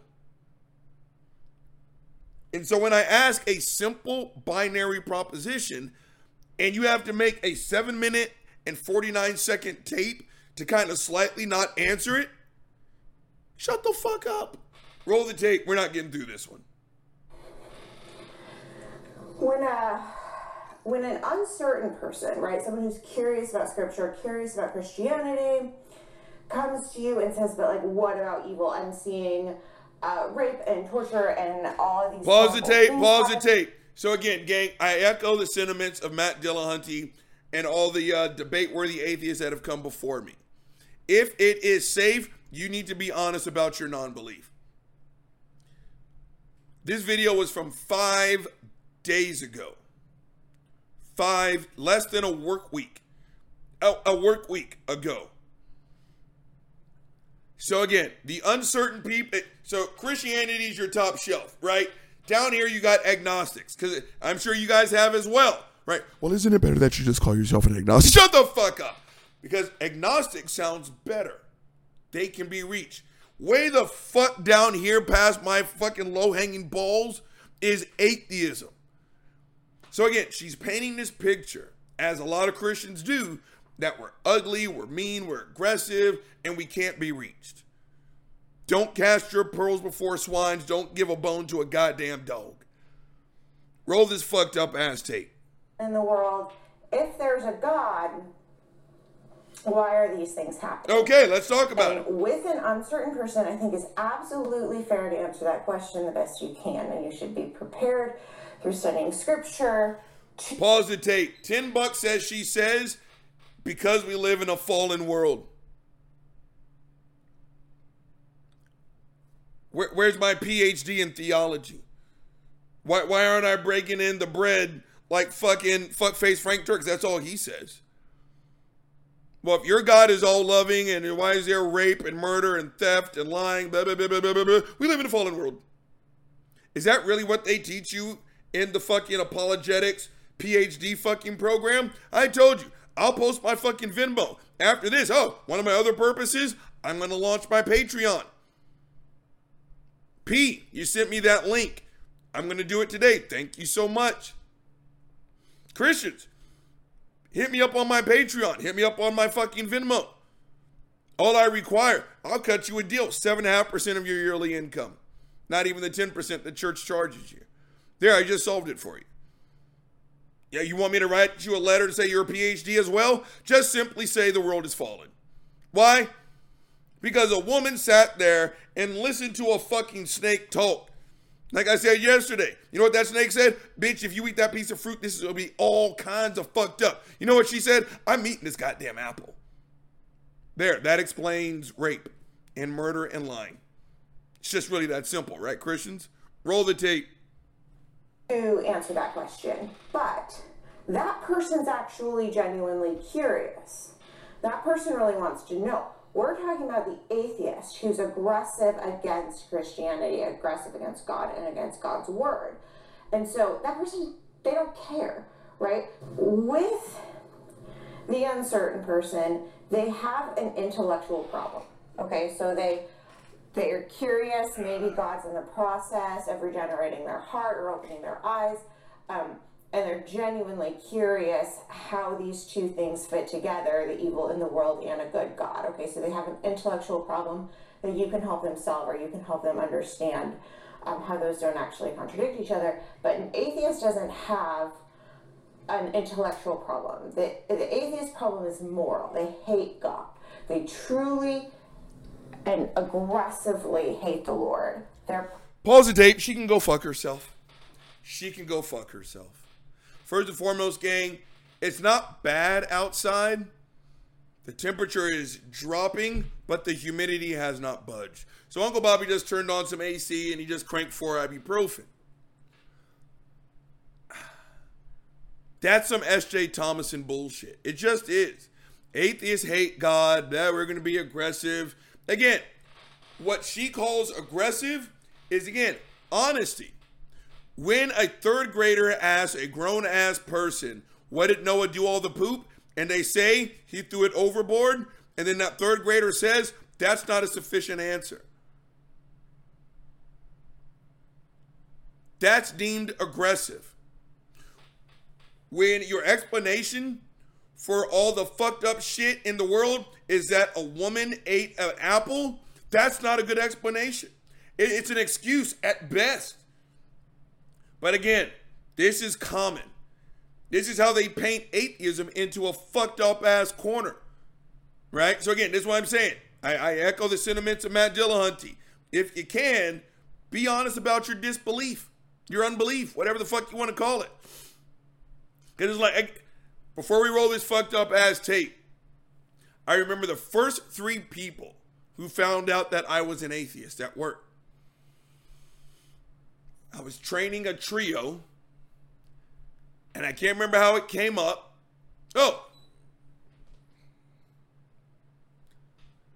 And so when I ask a simple binary proposition, and you have to make a seven minute and 49 second tape to kind of slightly not answer it, shut the fuck up. Roll the tape. We're not getting through this one. when a when an uncertain person, right, someone who's curious about scripture, curious about Christianity, comes to you and says, "But like, what about evil? I'm seeing uh, rape and torture and all of these." Pause the tape. Pause the tape. So again, gang, I echo the sentiments of Matt Dillahunty and all the uh, debate-worthy atheists that have come before me. If it is safe, you need to be honest about your non-belief. This video was from five days ago. Five, less than a work week. A, a work week ago. So again, the uncertain people. Eh, so Christianity is your top shelf, right? Down here you got agnostics, because I'm sure you guys have as well, right? Well, isn't it better that you just call yourself an agnostic? Shut the fuck up, because agnostic sounds better. They can be reached. Way the fuck down here past my fucking low hanging balls is atheism. So again, she's painting this picture, as a lot of Christians do, that we're ugly, we're mean, we're aggressive, and we can't be reached. Don't cast your pearls before swines. Don't give a bone to a goddamn dog. Roll this fucked up ass tape. in the world. If there's a God, why are these things happening? Okay, let's talk about it. With an uncertain person, I think it's absolutely fair to answer that question the best you can, and you should be prepared through studying scripture. to- Pause the tape. Ten bucks says she says, because we live in a fallen world. Where, where's my PhD in theology? Why, why aren't I breaking in the bread like fucking fuckface Frank Tureks? That's all he says. Well, if your God is all loving and why is there rape and murder and theft and lying? Blah, blah, blah, blah, blah, blah. We live in a fallen world. Is that really what they teach you in the fucking apologetics PhD fucking program? I told you, I'll post my fucking Venmo. After this, oh, one of my other purposes, I'm going to launch my Patreon. P, you sent me that link. I'm going to do it today. Thank you so much. Christians, hit me up on my Patreon. Hit me up on my fucking Venmo. All I require, I'll cut you a deal 7.5% of your yearly income. Not even the 10% the church charges you. There, I just solved it for you. Yeah, you want me to write you a letter to say you're a PhD as well? Just simply say the world is fallen. Why? Because a woman sat there and listened to a fucking snake talk. Like I said yesterday, you know what that snake said? Bitch, if you eat that piece of fruit, this is gonna be all kinds of fucked up. You know what she said? I'm eating this goddamn apple. There, that explains rape and murder and lying. It's just really that simple, right, Christians? Roll the tape. To answer that question. But that person's actually genuinely curious. That person really wants to know. We're talking about the atheist who's aggressive against Christianity, aggressive against God, and against God's word. And so that person they don't care, right? With the uncertain person, they have an intellectual problem. Okay, so they they're curious. Maybe God's in the process of regenerating their heart or opening their eyes, um, and they're genuinely curious how these two things fit together: the evil in the world and a good God. Okay, so they have an intellectual problem that you can help them solve, or you can help them understand um, how those don't actually contradict each other. But an atheist doesn't have an intellectual problem. The, the atheist problem is moral. They hate God. They truly and aggressively hate the Lord. They're Pause the tape. She can go fuck herself. She can go fuck herself. First and foremost, gang, it's not bad outside. The temperature is dropping, but the humidity has not budged. So Uncle Bobby just turned on some AC and he just cranked four ibuprofen. That's some S.J. Thomason bullshit. It just is. Atheists hate God. That we're going to be aggressive. Again, what she calls aggressive is, again, honesty. When a third grader asks a grown ass person, What did Noah do all the poop? And they say he threw it overboard. And then that third grader says, That's not a sufficient answer. That's deemed aggressive. When your explanation for all the fucked up shit in the world is that a woman ate an apple, that's not a good explanation. It's an excuse at best. But again, this is common. This is how they paint atheism into a fucked up ass corner. Right? So again, this is what I'm saying. I, I echo the sentiments of Matt Dillahunty. If you can, be honest about your disbelief, your unbelief, whatever the fuck you want to call it. Because it's like, before we roll this fucked up ass tape, I remember the first three people who found out that I was an atheist at work. I was training a trio, and I can't remember how it came up. Oh,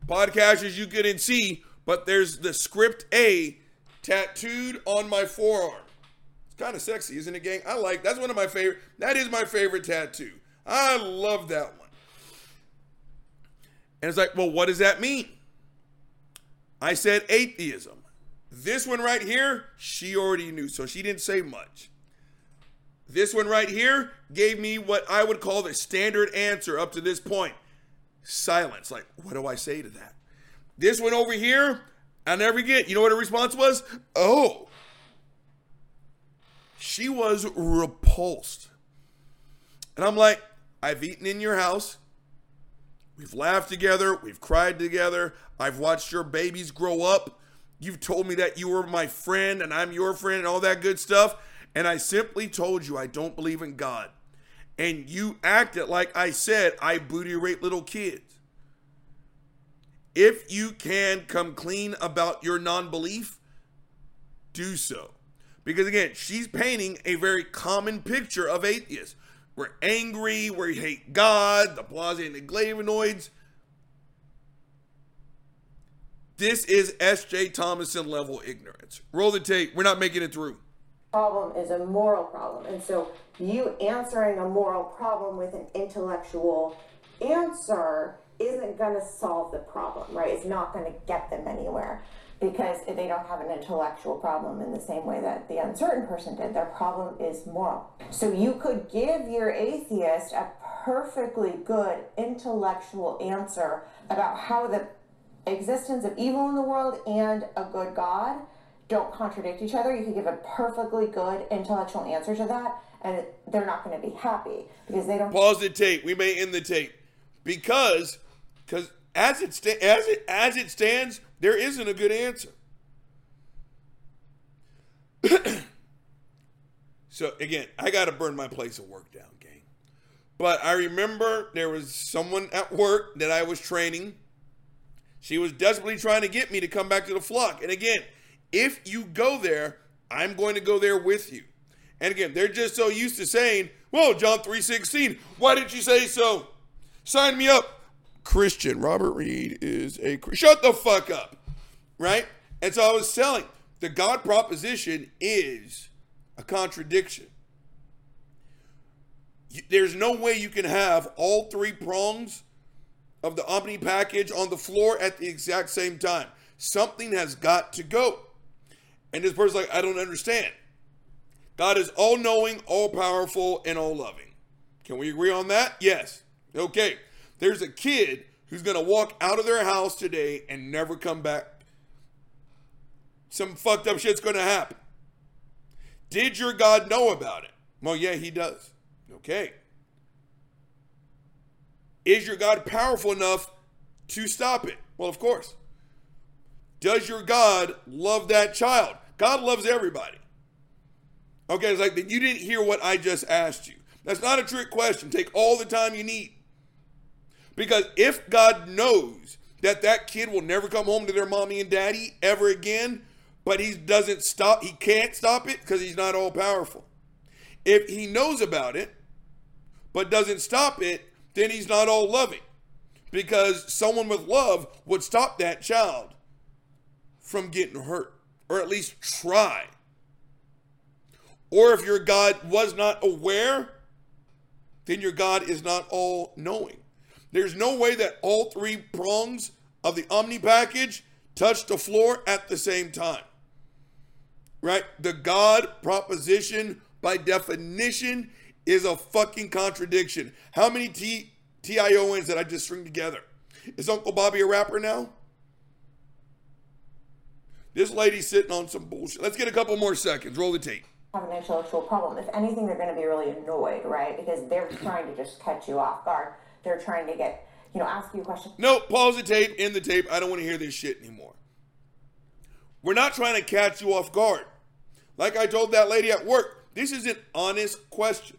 podcasters, you couldn't see, but there's the script A tattooed on my forearm. It's kind of sexy, isn't it, gang? I like that's one of my favorite. That is my favorite tattoo. I love that one. And it's like, well, what does that mean? I said atheism. This one right here, she already knew, so she didn't say much. This one right here gave me what I would call the standard answer up to this point silence. Like, what do I say to that? This one over here, I never get. You know what her response was? Oh. She was repulsed. And I'm like, I've eaten in your house. We've laughed together. We've cried together. I've watched your babies grow up. You've told me that you were my friend and I'm your friend and all that good stuff. And I simply told you I don't believe in God. And you acted like I said I booty rape little kids. If you can come clean about your non belief, do so. Because again, she's painting a very common picture of atheists. We're angry, we hate God, the Blase and the Glavinoids. This is S.J. Thomason level ignorance. Roll the tape. We're not making it through. problem is a moral problem. And so you answering a moral problem with an intellectual answer isn't going to solve the problem, right? It's not going to get them anywhere because they don't have an intellectual problem in the same way that the uncertain person did. Their problem is moral. So you could give your atheist a perfectly good intellectual answer about how the existence of evil in the world and a good God don't contradict each other. You could give a perfectly good intellectual answer to that, and they're not going to be happy because they don't. Pause the tape. We may end the tape because because as it sta- as it as it stands, there isn't a good answer. so again, I got to burn my place of work down, gang. But I remember there was someone at work that I was training. She was desperately trying to get me to come back to the flock. And again, if you go there, I'm going to go there with you. And again, they're just so used to saying, "Well, John 3:16, why didn't you say so? Sign me up." Christian Robert Reed is a shut the fuck up, right? And so I was telling the God proposition is a contradiction. there's no way you can have all three prongs of the Omni package on the floor at the exact same time. Something has got to go. And this person's like, I don't understand. God is all knowing, all powerful, and all loving. Can we agree on that? Yes. Okay. There's a kid who's going to walk out of their house today and never come back. Some fucked up shit's going to happen. Did your God know about it? Well, yeah, he does. Okay. Is your God powerful enough to stop it? Well, of course. Does your God love that child? God loves everybody. Okay, it's like you didn't hear what I just asked you. That's not a trick question. Take all the time you need. Because if God knows that that kid will never come home to their mommy and daddy ever again, but he doesn't stop, he can't stop it because he's not all powerful. If he knows about it, but doesn't stop it, then he's not all loving. Because someone with love would stop that child from getting hurt, or at least try. Or if your God was not aware, then your God is not all knowing. There's no way that all three prongs of the Omni package touch the floor at the same time. Right? The God proposition, by definition, is a fucking contradiction. How many T- TIONs did I just string together? Is Uncle Bobby a rapper now? This lady's sitting on some bullshit. Let's get a couple more seconds. Roll the tape. have an intellectual problem. If anything, they're going to be really annoyed, right? Because they're trying to just catch you off guard. They're trying to get, you know, ask you a question. No, pause the tape, end the tape. I don't want to hear this shit anymore. We're not trying to catch you off guard. Like I told that lady at work, this is an honest question.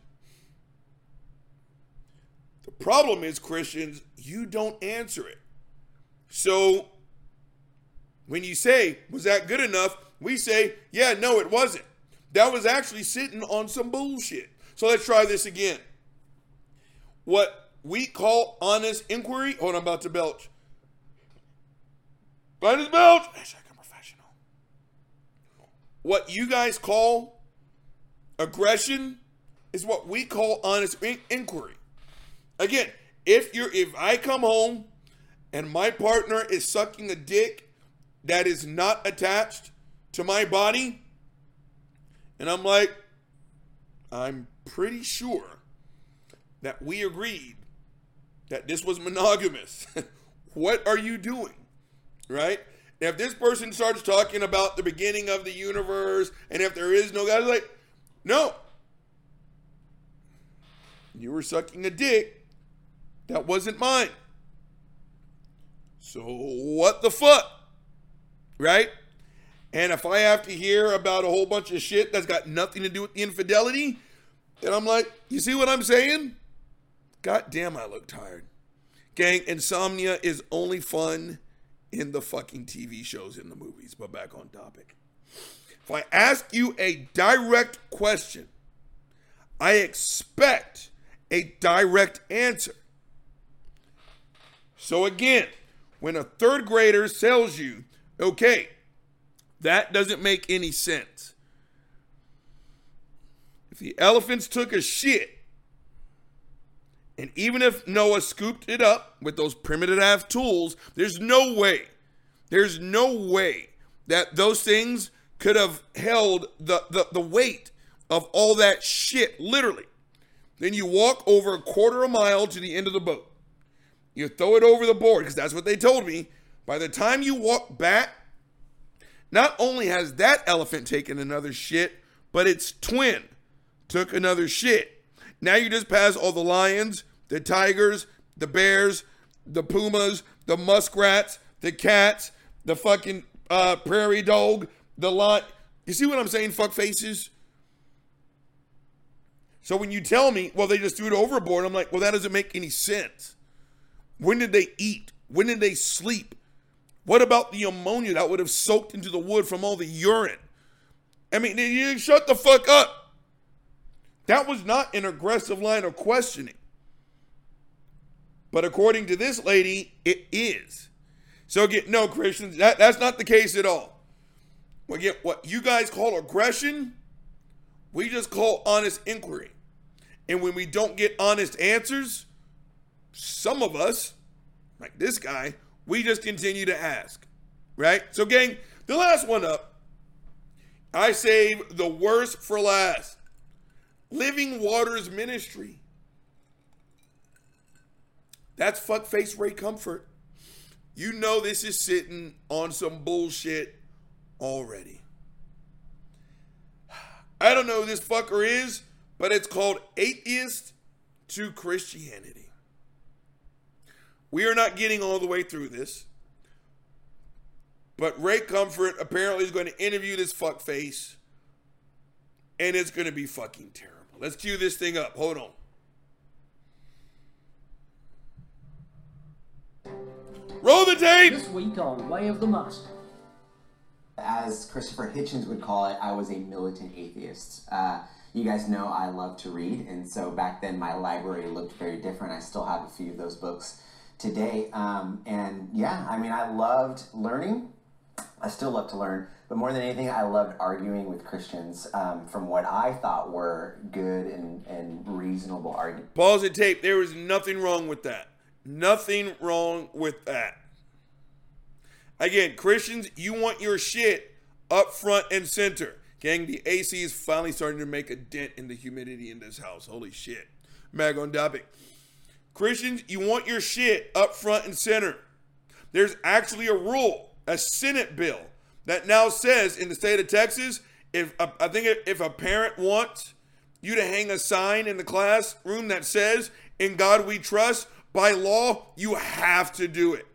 The problem is, Christians, you don't answer it. So when you say, was that good enough? We say, yeah, no, it wasn't. That was actually sitting on some bullshit. So let's try this again. What we call honest inquiry. Hold on, I'm about to belch. Honest belch. Hashtag I'm professional. What you guys call aggression is what we call honest in- inquiry. Again, if you're if I come home and my partner is sucking a dick that is not attached to my body, and I'm like, I'm pretty sure that we agreed that this was monogamous. what are you doing? Right? If this person starts talking about the beginning of the universe and if there is no God, like, no. You were sucking a dick that wasn't mine. So what the fuck? Right? And if I have to hear about a whole bunch of shit that's got nothing to do with the infidelity, then I'm like, you see what I'm saying? God damn, I look tired. Gang, insomnia is only fun in the fucking TV shows and the movies. But back on topic. If I ask you a direct question, I expect a direct answer. So again, when a third grader tells you, okay, that doesn't make any sense. If the elephants took a shit, and even if Noah scooped it up with those primitive ass tools, there's no way, there's no way that those things could have held the, the, the weight of all that shit, literally. Then you walk over a quarter of a mile to the end of the boat. You throw it over the board, because that's what they told me. By the time you walk back, not only has that elephant taken another shit, but its twin took another shit. Now you just pass all the lions, the tigers, the bears, the pumas, the muskrats, the cats, the fucking uh, prairie dog, the lot. You see what I'm saying, fuck faces? So when you tell me, well, they just threw it overboard, I'm like, well, that doesn't make any sense. When did they eat? When did they sleep? What about the ammonia that would have soaked into the wood from all the urine? I mean, you shut the fuck up. That was not an aggressive line of questioning. But according to this lady, it is. So again, no, Christians, that, that's not the case at all. But get what you guys call aggression, we just call honest inquiry. And when we don't get honest answers, some of us, like this guy, we just continue to ask. Right? So, gang, the last one up, I save the worst for last. Living Waters Ministry. That's fuckface Ray Comfort. You know this is sitting on some bullshit already. I don't know who this fucker is, but it's called Atheist to Christianity. We are not getting all the way through this. But Ray Comfort apparently is going to interview this fuckface, and it's going to be fucking terrible. Let's cue this thing up. Hold on. Roll the tape! This week on Way of the Master. As Christopher Hitchens would call it, I was a militant atheist. Uh, you guys know I love to read, and so back then my library looked very different. I still have a few of those books today. Um, and yeah, I mean, I loved learning. I still love to learn, but more than anything, I loved arguing with Christians um, from what I thought were good and, and reasonable arguments. Pause the tape. There is nothing wrong with that. Nothing wrong with that. Again, Christians, you want your shit up front and center. Gang, the AC is finally starting to make a dent in the humidity in this house. Holy shit. Mag on topic. Christians, you want your shit up front and center. There's actually a rule, a Senate bill, that now says in the state of Texas, if I think if a parent wants you to hang a sign in the classroom that says, In God we trust, by law, you have to do it.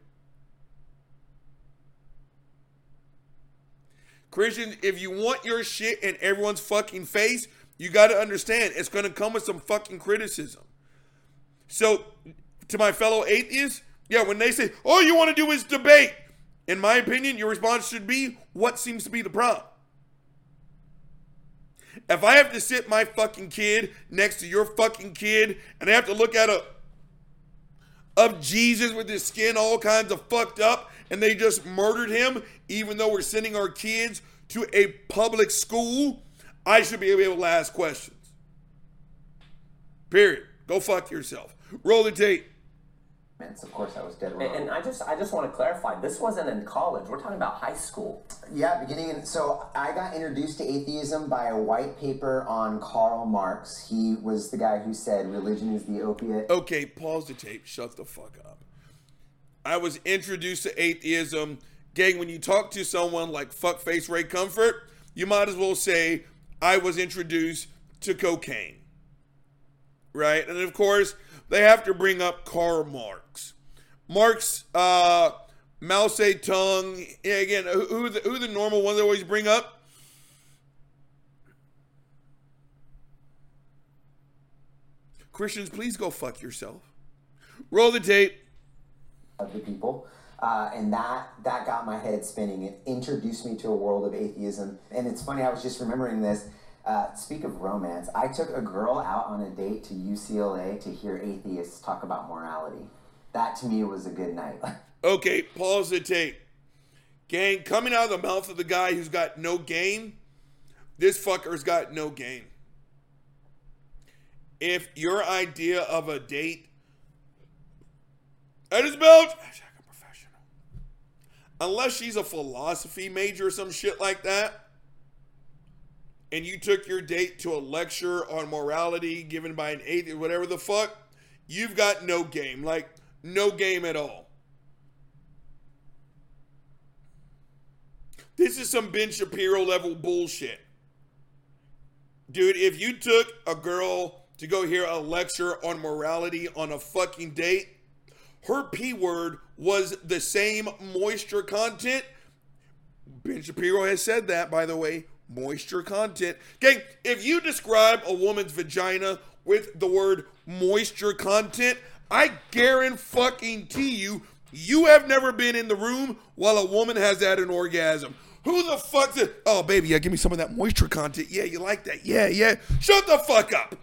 Christians, if you want your shit in everyone's fucking face, you got to understand it's going to come with some fucking criticism. So, to my fellow atheists, yeah, when they say, all you want to do is debate, in my opinion, your response should be, what seems to be the problem? If I have to sit my fucking kid next to your fucking kid and I have to look at a of Jesus with his skin all kinds of fucked up and they just murdered him, even though we're sending our kids to a public school, I should be able to ask questions. Period. Go fuck yourself. Roll the tape. Of course, I was dead wrong. And, and I just I just want to clarify, this wasn't in college. We're talking about high school. Yeah, beginning in, so I got introduced to atheism by a white paper on Karl Marx. He was the guy who said religion is the opiate. Okay, pause the tape. Shut the fuck up. I was introduced to atheism. Gang, when you talk to someone like fuckface Ray Comfort, you might as well say, I was introduced to cocaine. Right? And of course, they have to bring up Karl Marx. Marx, uh, Mao Zedong, again, who, who, the, who the normal ones they always bring up? Christians, please go fuck yourself. Roll the tape. Of the people. Uh, and that that got my head spinning. It introduced me to a world of atheism. And it's funny, I was just remembering this. Uh, speak of romance, I took a girl out on a date to UCLA to hear atheists talk about morality. That to me was a good night. Okay, pause the tape. Gang, coming out of the mouth of the guy who's got no game, this fucker's got no game. If your idea of a date, that is about professional. Unless she's a philosophy major or some shit like that, and you took your date to a lecture on morality given by an atheist, whatever the fuck, you've got no game. Like, no game at all. This is some Ben Shapiro level bullshit. Dude, if you took a girl to go hear a lecture on morality on a fucking date, her P word was the same moisture content. Ben Shapiro has said that, by the way, moisture content. Okay, if you describe a woman's vagina with the word moisture content, I guarantee you, you have never been in the room while a woman has had an orgasm. Who the fuck did? Oh, baby, yeah, give me some of that moisture content. Yeah, you like that? Yeah, yeah. Shut the fuck up.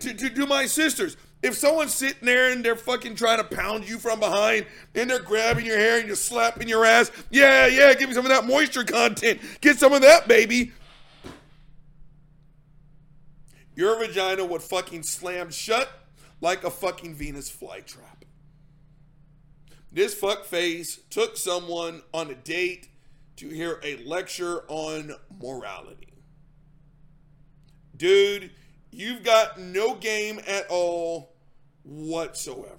To, to, to my sisters, if someone's sitting there and they're fucking trying to pound you from behind and they're grabbing your hair and you're slapping your ass, yeah, yeah, give me some of that moisture content. Get some of that, baby. your vagina would fucking slam shut like a fucking Venus flytrap. This fuckface took someone on a date to hear a lecture on morality. Dude, you've got no game at all whatsoever.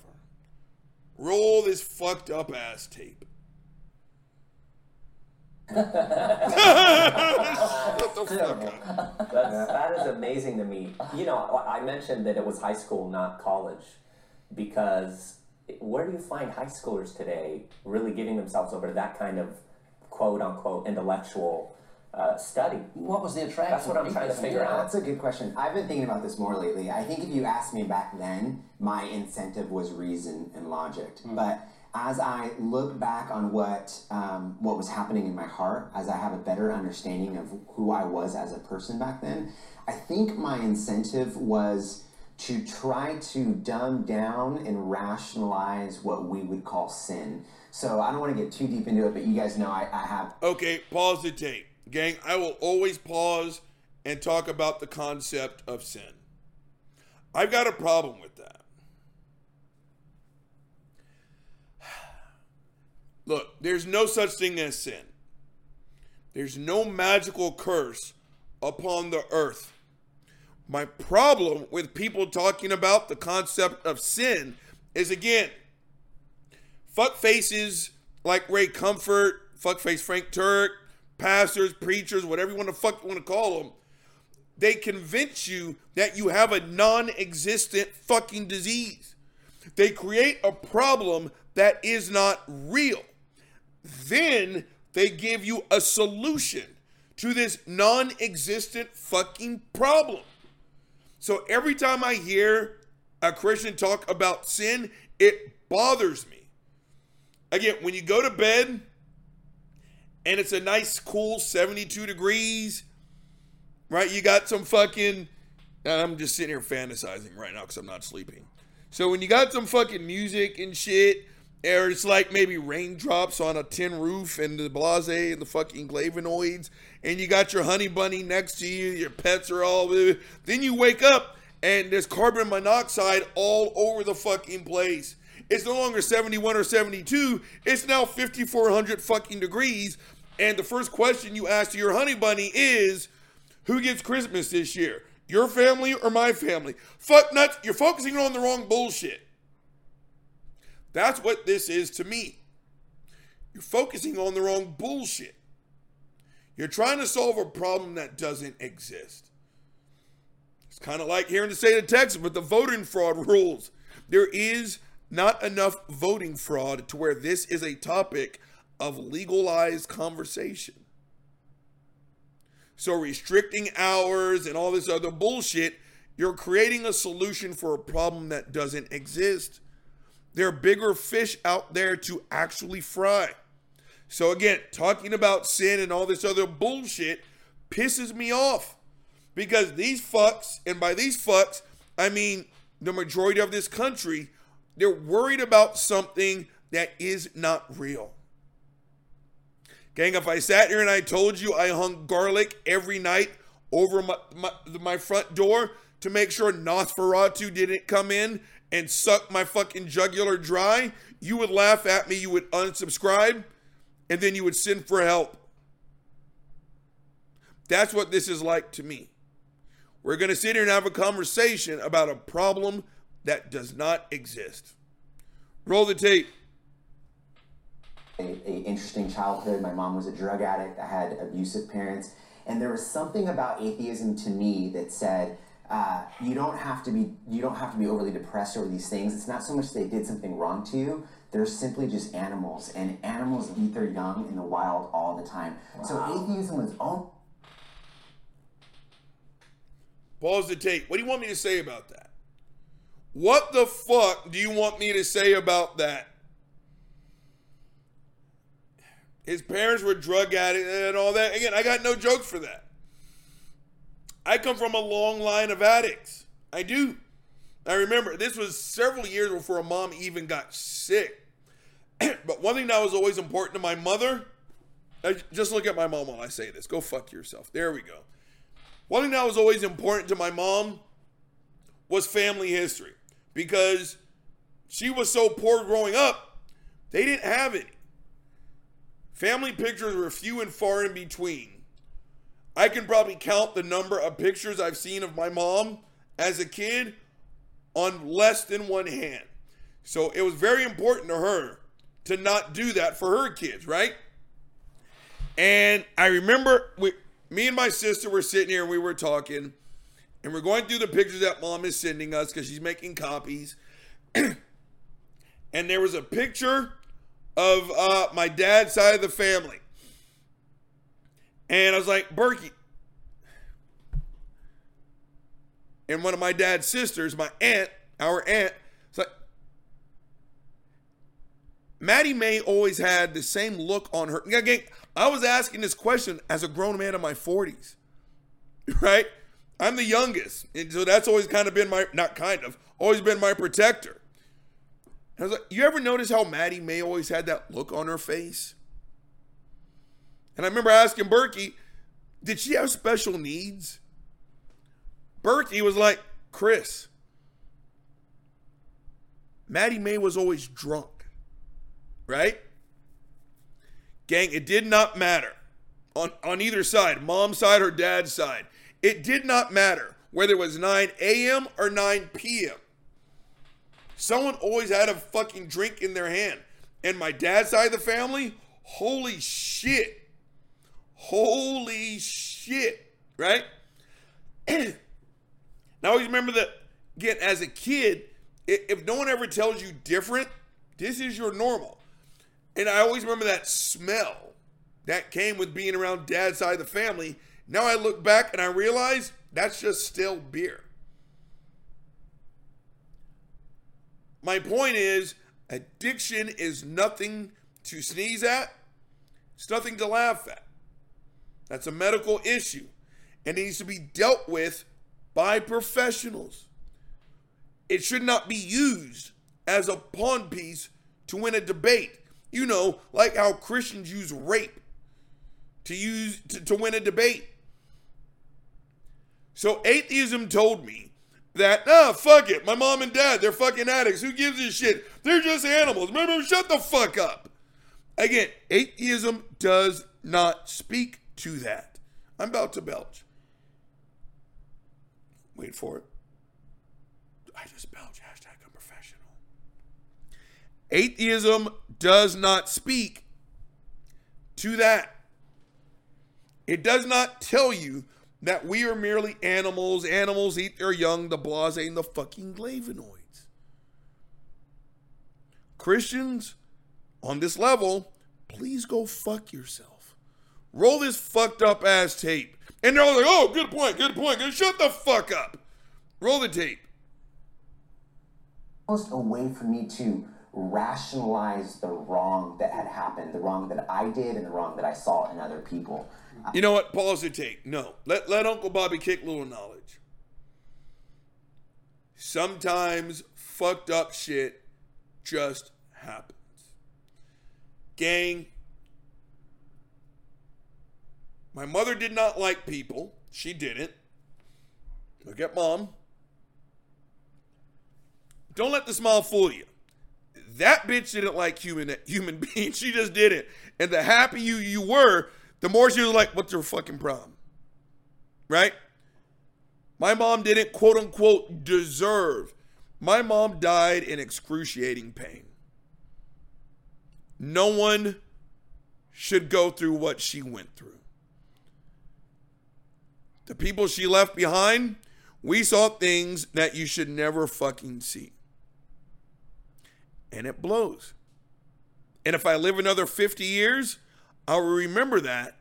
Roll this fucked up ass tape. That's, that is amazing to me. You know, I I mentioned that it was high school, not college, because where do you find high schoolers today really giving themselves over to that kind of quote unquote intellectual uh, study? What was the attraction? That's what I'm trying to figure Yeah, out. that's a good question. I've been thinking about this more lately. I think if you asked me back then, my incentive was reason and logic. But as I look back on what um, what was happening in my heart, as I have a better understanding of who I was as a person back then, I think my incentive was to try to dumb down and rationalize what we would call sin. So I don't want to get too deep into it, but you guys know I, I have Okay, pause the tape. Gang, I will always pause and talk about the concept of sin. I've got a problem with that. Look, there's no such thing as sin. There's no magical curse upon the earth. My problem with people talking about the concept of sin is again, fuck faces like Ray Comfort, fuckface Frank Turek, pastors, preachers, whatever you want to fuck want to call them, they convince you that you have a non-existent fucking disease. They create a problem that is not real. Then they give you a solution to this non-existent fucking problem. So every time I hear a Christian talk about sin, it bothers me. Again, when you go to bed and it's a nice, cool 72 degrees, right? You got some fucking. and I'm just sitting here fantasizing right now because I'm not sleeping. So when you got some fucking music and shit, or it's like maybe raindrops on a tin roof and the blase and the fucking flavonoids, and you got your honey bunny next to you, your pets are all. Then you wake up and there's carbon monoxide all over the fucking place. It's no longer 71 or 72. It's now 5400 fucking degrees. And the first question you ask to your honey bunny is, who gets Christmas this year? Your family or my family? Fuck nuts. You're focusing on the wrong bullshit. That's what this is to me. You're focusing on the wrong bullshit. You're trying to solve a problem that doesn't exist. It's kind of like here in the state of Texas with the voting fraud rules. There is not enough voting fraud to where this is a topic of legalized conversation. So, restricting hours and all this other bullshit, you're creating a solution for a problem that doesn't exist. There are bigger fish out there to actually fry. So, again, talking about sin and all this other bullshit pisses me off because these fucks, and by these fucks, I mean the majority of this country, they're worried about something that is not real. Gang, if I sat here and I told you I hung garlic every night over my, my, my front door to make sure Nosferatu didn't come in and suck my fucking jugular dry, you would laugh at me, you would unsubscribe, and then you would send for help. That's what this is like to me. We're going to sit here and have a conversation about a problem that does not exist. Roll the tape. A, a interesting childhood. My mom was a drug addict. I had abusive parents, and there was something about atheism to me that said uh, you don't have to be you don't have to be overly depressed over these things. It's not so much they did something wrong to you. They're simply just animals, and animals eat their young in the wild all the time. So atheism was all Pause the tape. What do you want me to say about that? What the fuck do you want me to say about that? His parents were drug addicts and all that. Again, I got no jokes for that. I come from a long line of addicts. I do. I remember this was several years before a mom even got sick. but one thing that was always important to my mother, I- just look at my mom while I say this. Go fuck yourself. There we go. one thing that was always important to my mom was family history because she was so poor growing up, they didn't have any. Family pictures were few and far in between. I can probably count the number of pictures I've seen of my mom as a kid on less than one hand. So it was very important to her to not do that for her kids, right? And I remember we, me and my sister were sitting here and we were talking, and we're going through the pictures that mom is sending us because she's making copies. and there was a picture of uh, my dad's side of the family. And I was like, Berkey. And one of my dad's sisters, my aunt, our aunt, like, Maddie May always had the same look on her. Again, I was asking this question as a grown man in my 40s, right? I'm the youngest. And so that's always kind of been my, not kind of, always been my protector. I was like, you ever notice how Maddie May always had that look on her face? And I remember asking Berkey, did she have special needs? Berkey was like, Chris, Maddie May was always drunk, right? Gang, it did not matter on, on either side, mom's side or dad's side. It did not matter whether it was 9 a.m. or 9 p.m. Someone always had a fucking drink in their hand. And my dad's side of the family, holy shit. Holy shit. Right? now always remember that, again, as a kid, if no one ever tells you different, this is your normal. And I always remember that smell that came with being around dad's side of the family. Now I look back and I realize that's just still beer. My point is, addiction is nothing to sneeze at, it's nothing to laugh at. That's a medical issue and it needs to be dealt with by professionals. It should not be used as a pawn piece to win a debate. You know, like how Christians use rape to use to, to win a debate. So atheism told me that, ah, fuck it. My mom and dad, they're fucking addicts. Who gives a shit? They're just animals. Remember, shut the fuck up. Again, atheism does not speak to that. I'm about to belch. Wait for it. I just belch. Hashtag I'm professional. Atheism does not speak to that. It does not tell you that we are merely animals. Animals eat their young, the blase, and the fucking flavonoids. Christians, on this level, please go fuck yourself. Roll this fucked up ass tape. And they're all like, oh, good point, good point. Good. Shut the fuck up. Roll the tape. Almost a way for me to rationalize the wrong that had happened, the wrong that I did, and the wrong that I saw in other people. You know what? Pause the tape. No. Let, let Uncle Bobby kick little knowledge. Sometimes fucked up shit just happens. Gang, my mother did not like people. She didn't. Look at mom. Don't let the smile fool you. That bitch didn't like human human beings. She just didn't. And the happier you you were, the more she was like, "What's your fucking problem?" Right? My mom didn't quote unquote deserve. My mom died in excruciating pain. No one should go through what she went through. The people she left behind, we saw things that you should never fucking see. And it blows. And if I live another 50 years, I'll remember that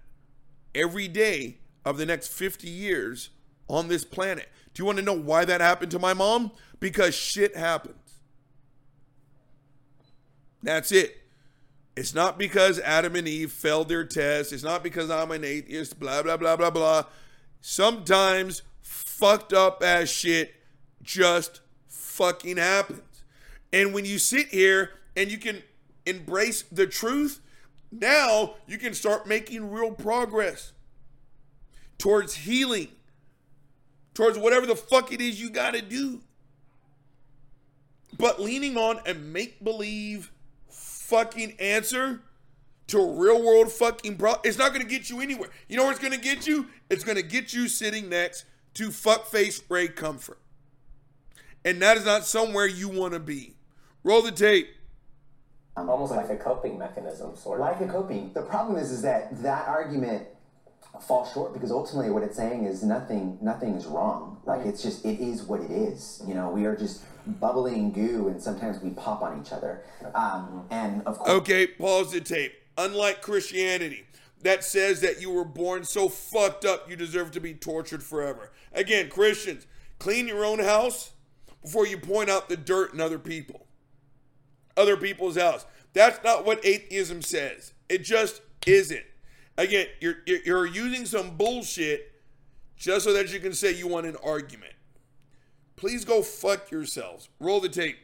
every day of the next 50 years on this planet. Do you want to know why that happened to my mom? Because shit happens. That's it. It's not because Adam and Eve failed their test. It's not because I'm an atheist, blah, blah, blah, blah, blah. Sometimes fucked up ass shit just fucking happens. And when you sit here and you can embrace the truth, now you can start making real progress towards healing towards whatever the fuck it is you got to do. But leaning on a make believe fucking answer to a real world fucking problem, it's not going to get you anywhere. You know where it's going to get you? It's going to get you sitting next to fuckface Ray Comfort. And that is not somewhere you want to be. Roll the tape. Almost like a coping mechanism, sort of. like a coping. The problem is, is that that argument falls short because ultimately what it's saying is nothing, nothing is wrong. Like it's just, it is what it is. You know, we are just bubbling goo, and sometimes we pop on each other. Um, and of course, Okay, pause the tape. Unlike Christianity, that says that you were born so fucked up you deserve to be tortured forever. Again, Christians, clean your own house before you point out the dirt in other people. Other people's house. That's not what atheism says. It just isn't. Again, you're you're you're using some bullshit just so that you can say you want an argument. Please go fuck yourselves. Roll the tape.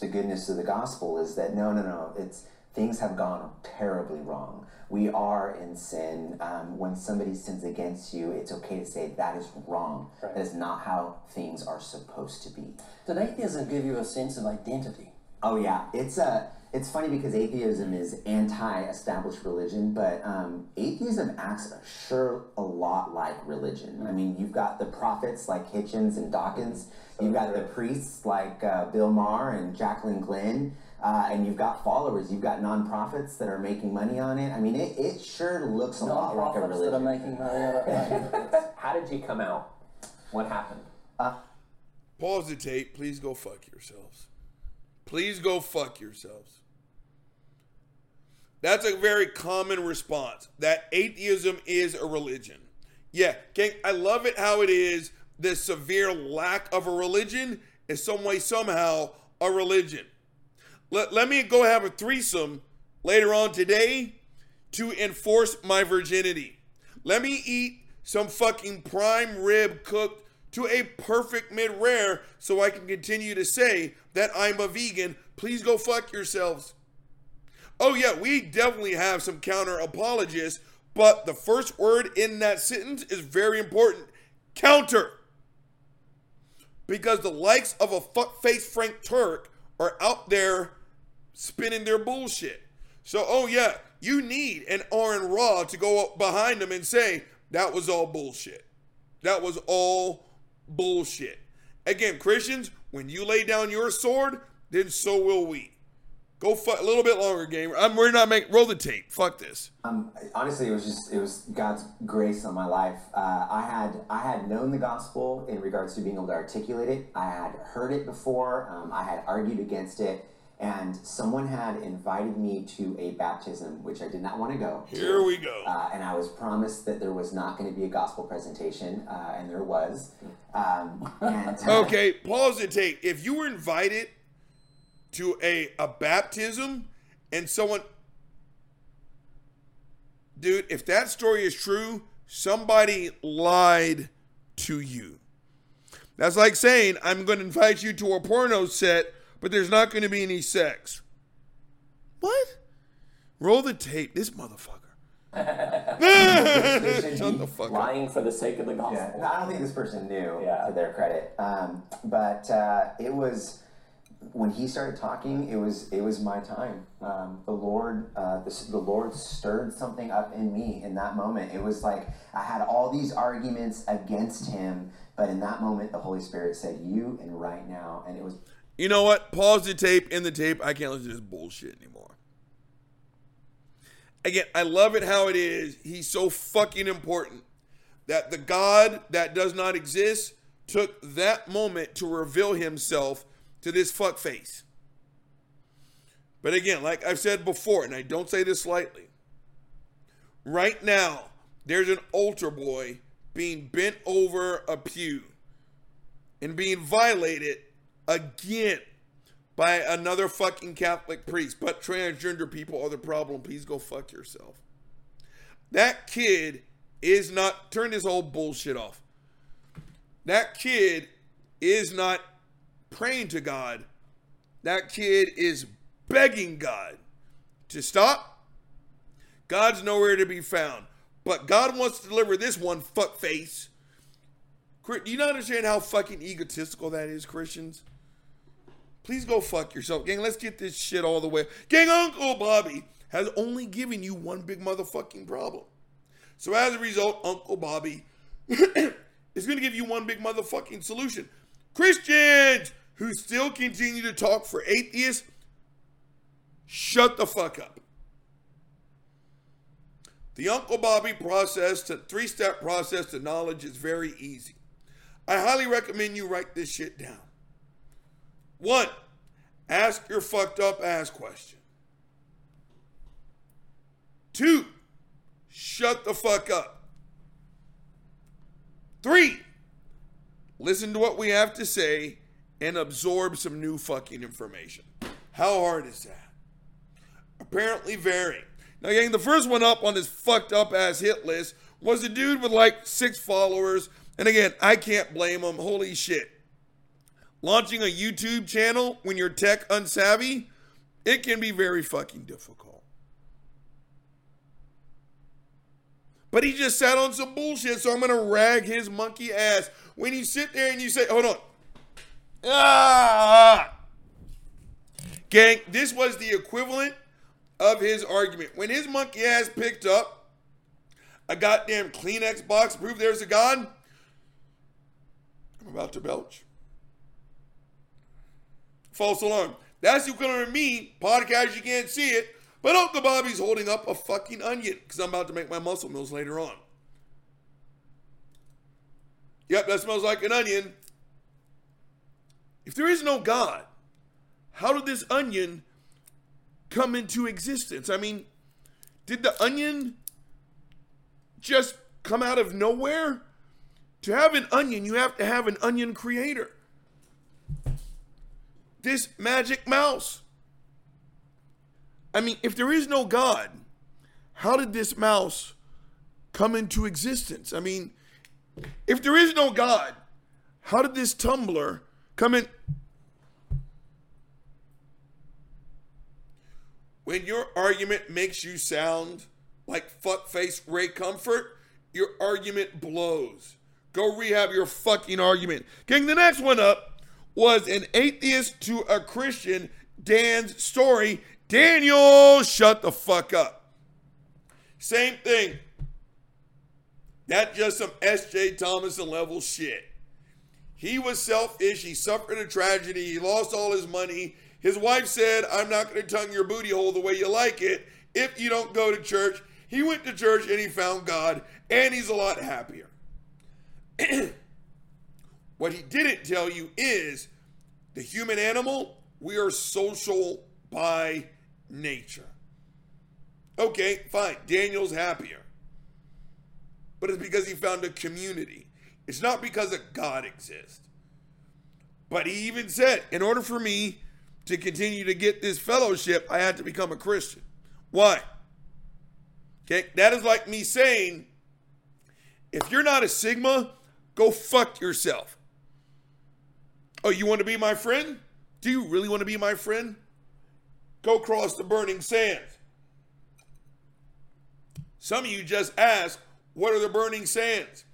the goodness of the gospel is that no, no, no. It's things have gone terribly wrong. We are in sin. Um, when somebody sins against you, it's okay to say that is wrong. That is not how things are supposed to be. Did atheism give you a sense of identity? Oh yeah, it's uh, it's funny because atheism is anti-established religion, but um, atheism acts sure a lot like religion. I mean, you've got the prophets like Hitchens and Dawkins. You've got the priests like uh, Bill Maher and Jaclyn Glenn. Uh, and you've got followers, you've got nonprofits that are making money on it. I mean, it, it sure looks a lot like a Non-profits that are making money on it. How did you come out? What happened? Pause the tape. Please go fuck yourselves. Please go fuck yourselves. That's a very common response. That atheism is a religion. Yeah, gang, I love it how it is the severe lack of a religion is some way, somehow, a religion. Let, let me go have a threesome later on today to enforce my virginity. Let me eat some fucking prime rib cooked to a perfect mid rare so I can continue to say that I'm a vegan. Please go fuck yourselves. Oh, yeah, we definitely have some counter apologists, but the first word in that sentence is very important counter. Because the likes of a fuckface Frank Turek are out there spinning their bullshit. So, oh, yeah, you need an Aron Ra to go up behind them and say, that was all bullshit. That was all bullshit. Again, Christians, when you lay down your sword, then so will we. Go fuck a little bit longer, gamer. I'm, we're not making roll the tape. Fuck this. Um, honestly, it was just it was God's grace on my life. Uh, I had I had known the gospel in regards to being able to articulate it. I had heard it before. Um, I had argued against it, and someone had invited me to a baptism, which I did not want to go. to. Here we go. Uh, and I was promised that there was not going to be a gospel presentation, uh, and there was. Um, and, uh, Okay, pause the take. If you were invited to a, a baptism and someone dude, if that story is true, somebody lied to you. That's like saying, I'm going to invite you to a porno set, but there's not going to be any sex. What? Roll the tape. This motherfucker. Shut the fuck up. Lying for the sake of the gospel. Yeah, no, I don't think this person knew, Yeah. to their credit. Um, but uh, it was when he started talking. It was it was my time. Um, the Lord, uh, the, the Lord stirred something up in me in that moment. It was like I had all these arguments against him, but in that moment, the Holy Spirit said, "You and right now," and it was You know what? Pause the tape in the tape. I can't listen to this bullshit anymore. Again, I love it how it is. He's so fucking important that the God that does not exist took that moment to reveal himself to this fuckface. But again, like I've said before, and I don't say this lightly, right now, there's an altar boy being bent over a pew and being violated again by another fucking Catholic priest. But transgender people are the problem. Please go fuck yourself. That kid is not, turn this whole bullshit off. That kid is not praying to God. That kid is begging God to stop. God's nowhere to be found. But God wants to deliver this one fuckface Do you not understand how fucking egotistical that is, Christians? Please go fuck yourself, gang. Let's get this shit all the way. Gang, Uncle Bobby has only given you one big motherfucking problem. So as a result, Uncle Bobby is going to give you one big motherfucking solution. Christians who still continue to talk for atheists, shut the fuck up. The Uncle Bobby process, to three step process to knowledge is very easy. I highly recommend you write this shit down. One, ask your fucked up ass question. Two, shut the fuck up. Three, listen to what we have to say and absorb some new fucking information. How hard is that? Apparently very. Now, gang, the first one up on this fucked up ass hit list was a dude with like six followers. And again, I can't blame him. Holy shit. Launching a YouTube channel when you're tech unsavvy, it can be very fucking difficult. But he just sat on some bullshit, so I'm gonna rag his monkey ass. When you sit there and you say, hold on. Ah! Gang, this was the equivalent of his argument. When his monkey ass picked up a goddamn Kleenex box, prove there's a God, I'm about to belch. False alarm. That's the equivalent of me, podcast, you can't see it, but Uncle Bobby's holding up a fucking onion because I'm about to make my muscle mills later on. Yep, that smells like an onion. If there is no God, how did this onion come into existence? I mean, did the onion just come out of nowhere? To have an onion, you have to have an onion creator. This magic mouse. I mean, if there is no God, how did this mouse come into existence? I mean, if there is no God, how did this tumbler come in? When your argument makes you sound like fuckface Ray Comfort, your argument blows. Go rehab your fucking argument. Gang, the next one up was an atheist to a Christian, Dan's story. Daniel, shut the fuck up. Same thing. That just some S.J. Thomason level shit. He was selfish. He suffered a tragedy. He lost all his money. His wife said, I'm not going to tongue your booty hole the way you like it if you don't go to church. He went to church and he found God, and he's a lot happier. what he didn't tell you is the human animal, we are social by nature. Okay, fine. Daniel's happier. But it's because he found a community. It's not because a God exists. But he even said, in order for me to continue to get this fellowship, I had to become a Christian. Why? Okay, that is like me saying, if you're not a Sigma, go fuck yourself. Oh, you want to be my friend? Do you really want to be my friend? Go cross the burning sands. Some of you just ask, what are the burning sands?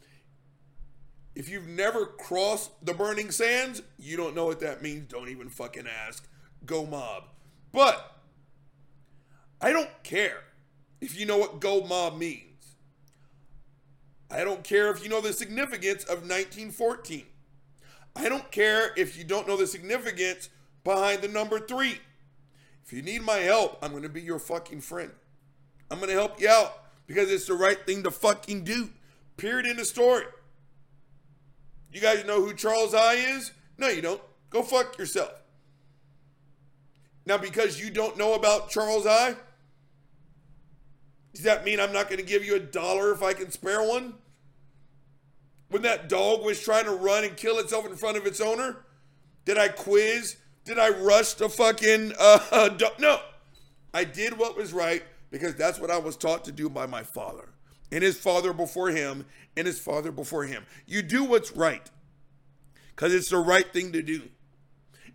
If you've never crossed the burning sands, you don't know what that means. Don't even fucking ask. Go mob. But I don't care if you know what go mob means. I don't care if you know the significance of 1914. I don't care if you don't know the significance behind the number three. If you need my help, I'm going to be your fucking friend. I'm going to help you out because it's the right thing to fucking do. Period in the story. You guys know who Charles I is? No, you don't. Go fuck yourself. Now, because you don't know about Charles I, does that mean I'm not going to give you a dollar if I can spare one? When that dog was trying to run and kill itself in front of its owner? Did I quiz? Did I rush the fucking uh, no? I did what was right because that's what I was taught to do by my father and his father before him and his father before him. You do what's right because it's the right thing to do.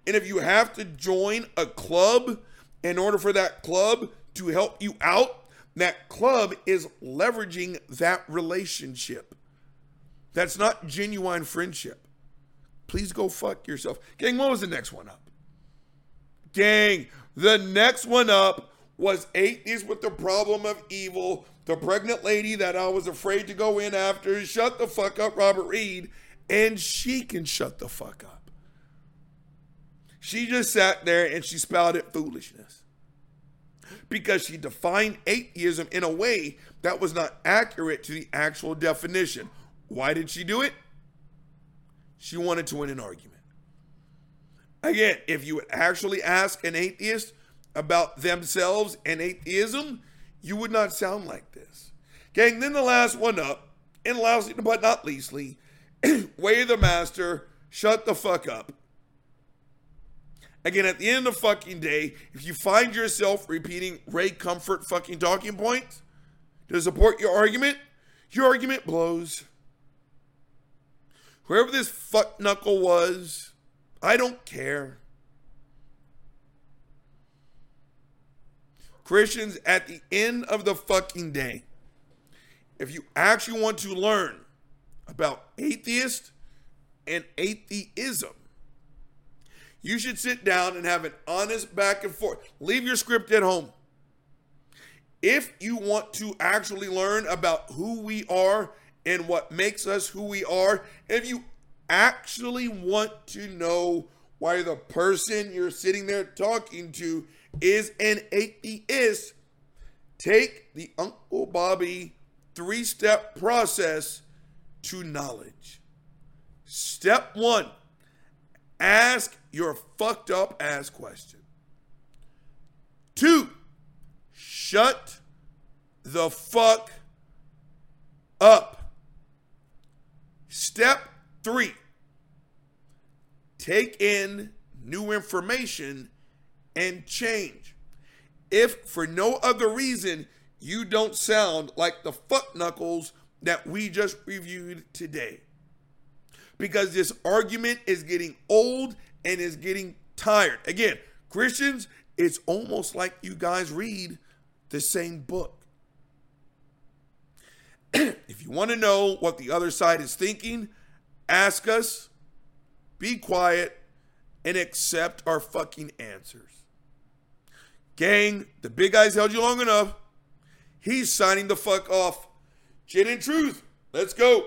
And if you have to join a club in order for that club to help you out, that club is leveraging that relationship. That's not genuine friendship. Please go fuck yourself. Gang, what was the next one up? Gang, the next one up was atheist with the problem of evil. The pregnant lady that I was afraid to go in after. Shut the fuck up, Robert Reed. And she can shut the fuck up. She just sat there and she spouted foolishness because she defined atheism in a way that was not accurate to the actual definition. Why did she do it? She wanted to win an argument. Again, if you would actually ask an atheist about themselves and atheism, you would not sound like this. Gang, then the last one up, and lastly but not leastly, Way the Master, shut the fuck up. Again, at the end of the fucking day, if you find yourself repeating Ray Comfort fucking talking points to support your argument, your argument blows. Whoever this fuck knuckle was, I don't care. Christians, at the end of the fucking day, if you actually want to learn about atheist and atheism, you should sit down and have an honest back and forth. Leave your script at home. If you want to actually learn about who we are and what makes us who we are, if you actually want to know why the person you're sitting there talking to is an atheist, take the Uncle Bobby three step process to knowledge. Step one ask your fucked up ass question. Two, shut the fuck up. Step three, take in new information and change. If for no other reason you don't sound like the fuck knuckles that we just reviewed today. Because this argument is getting old and is getting tired. Again, Christians, it's almost like you guys read the same book. If you want to know what the other side is thinking, ask us, be quiet, and accept our fucking answers. Gang, the big guy's held you long enough. He's signing the fuck off. Gin and truth. Let's go.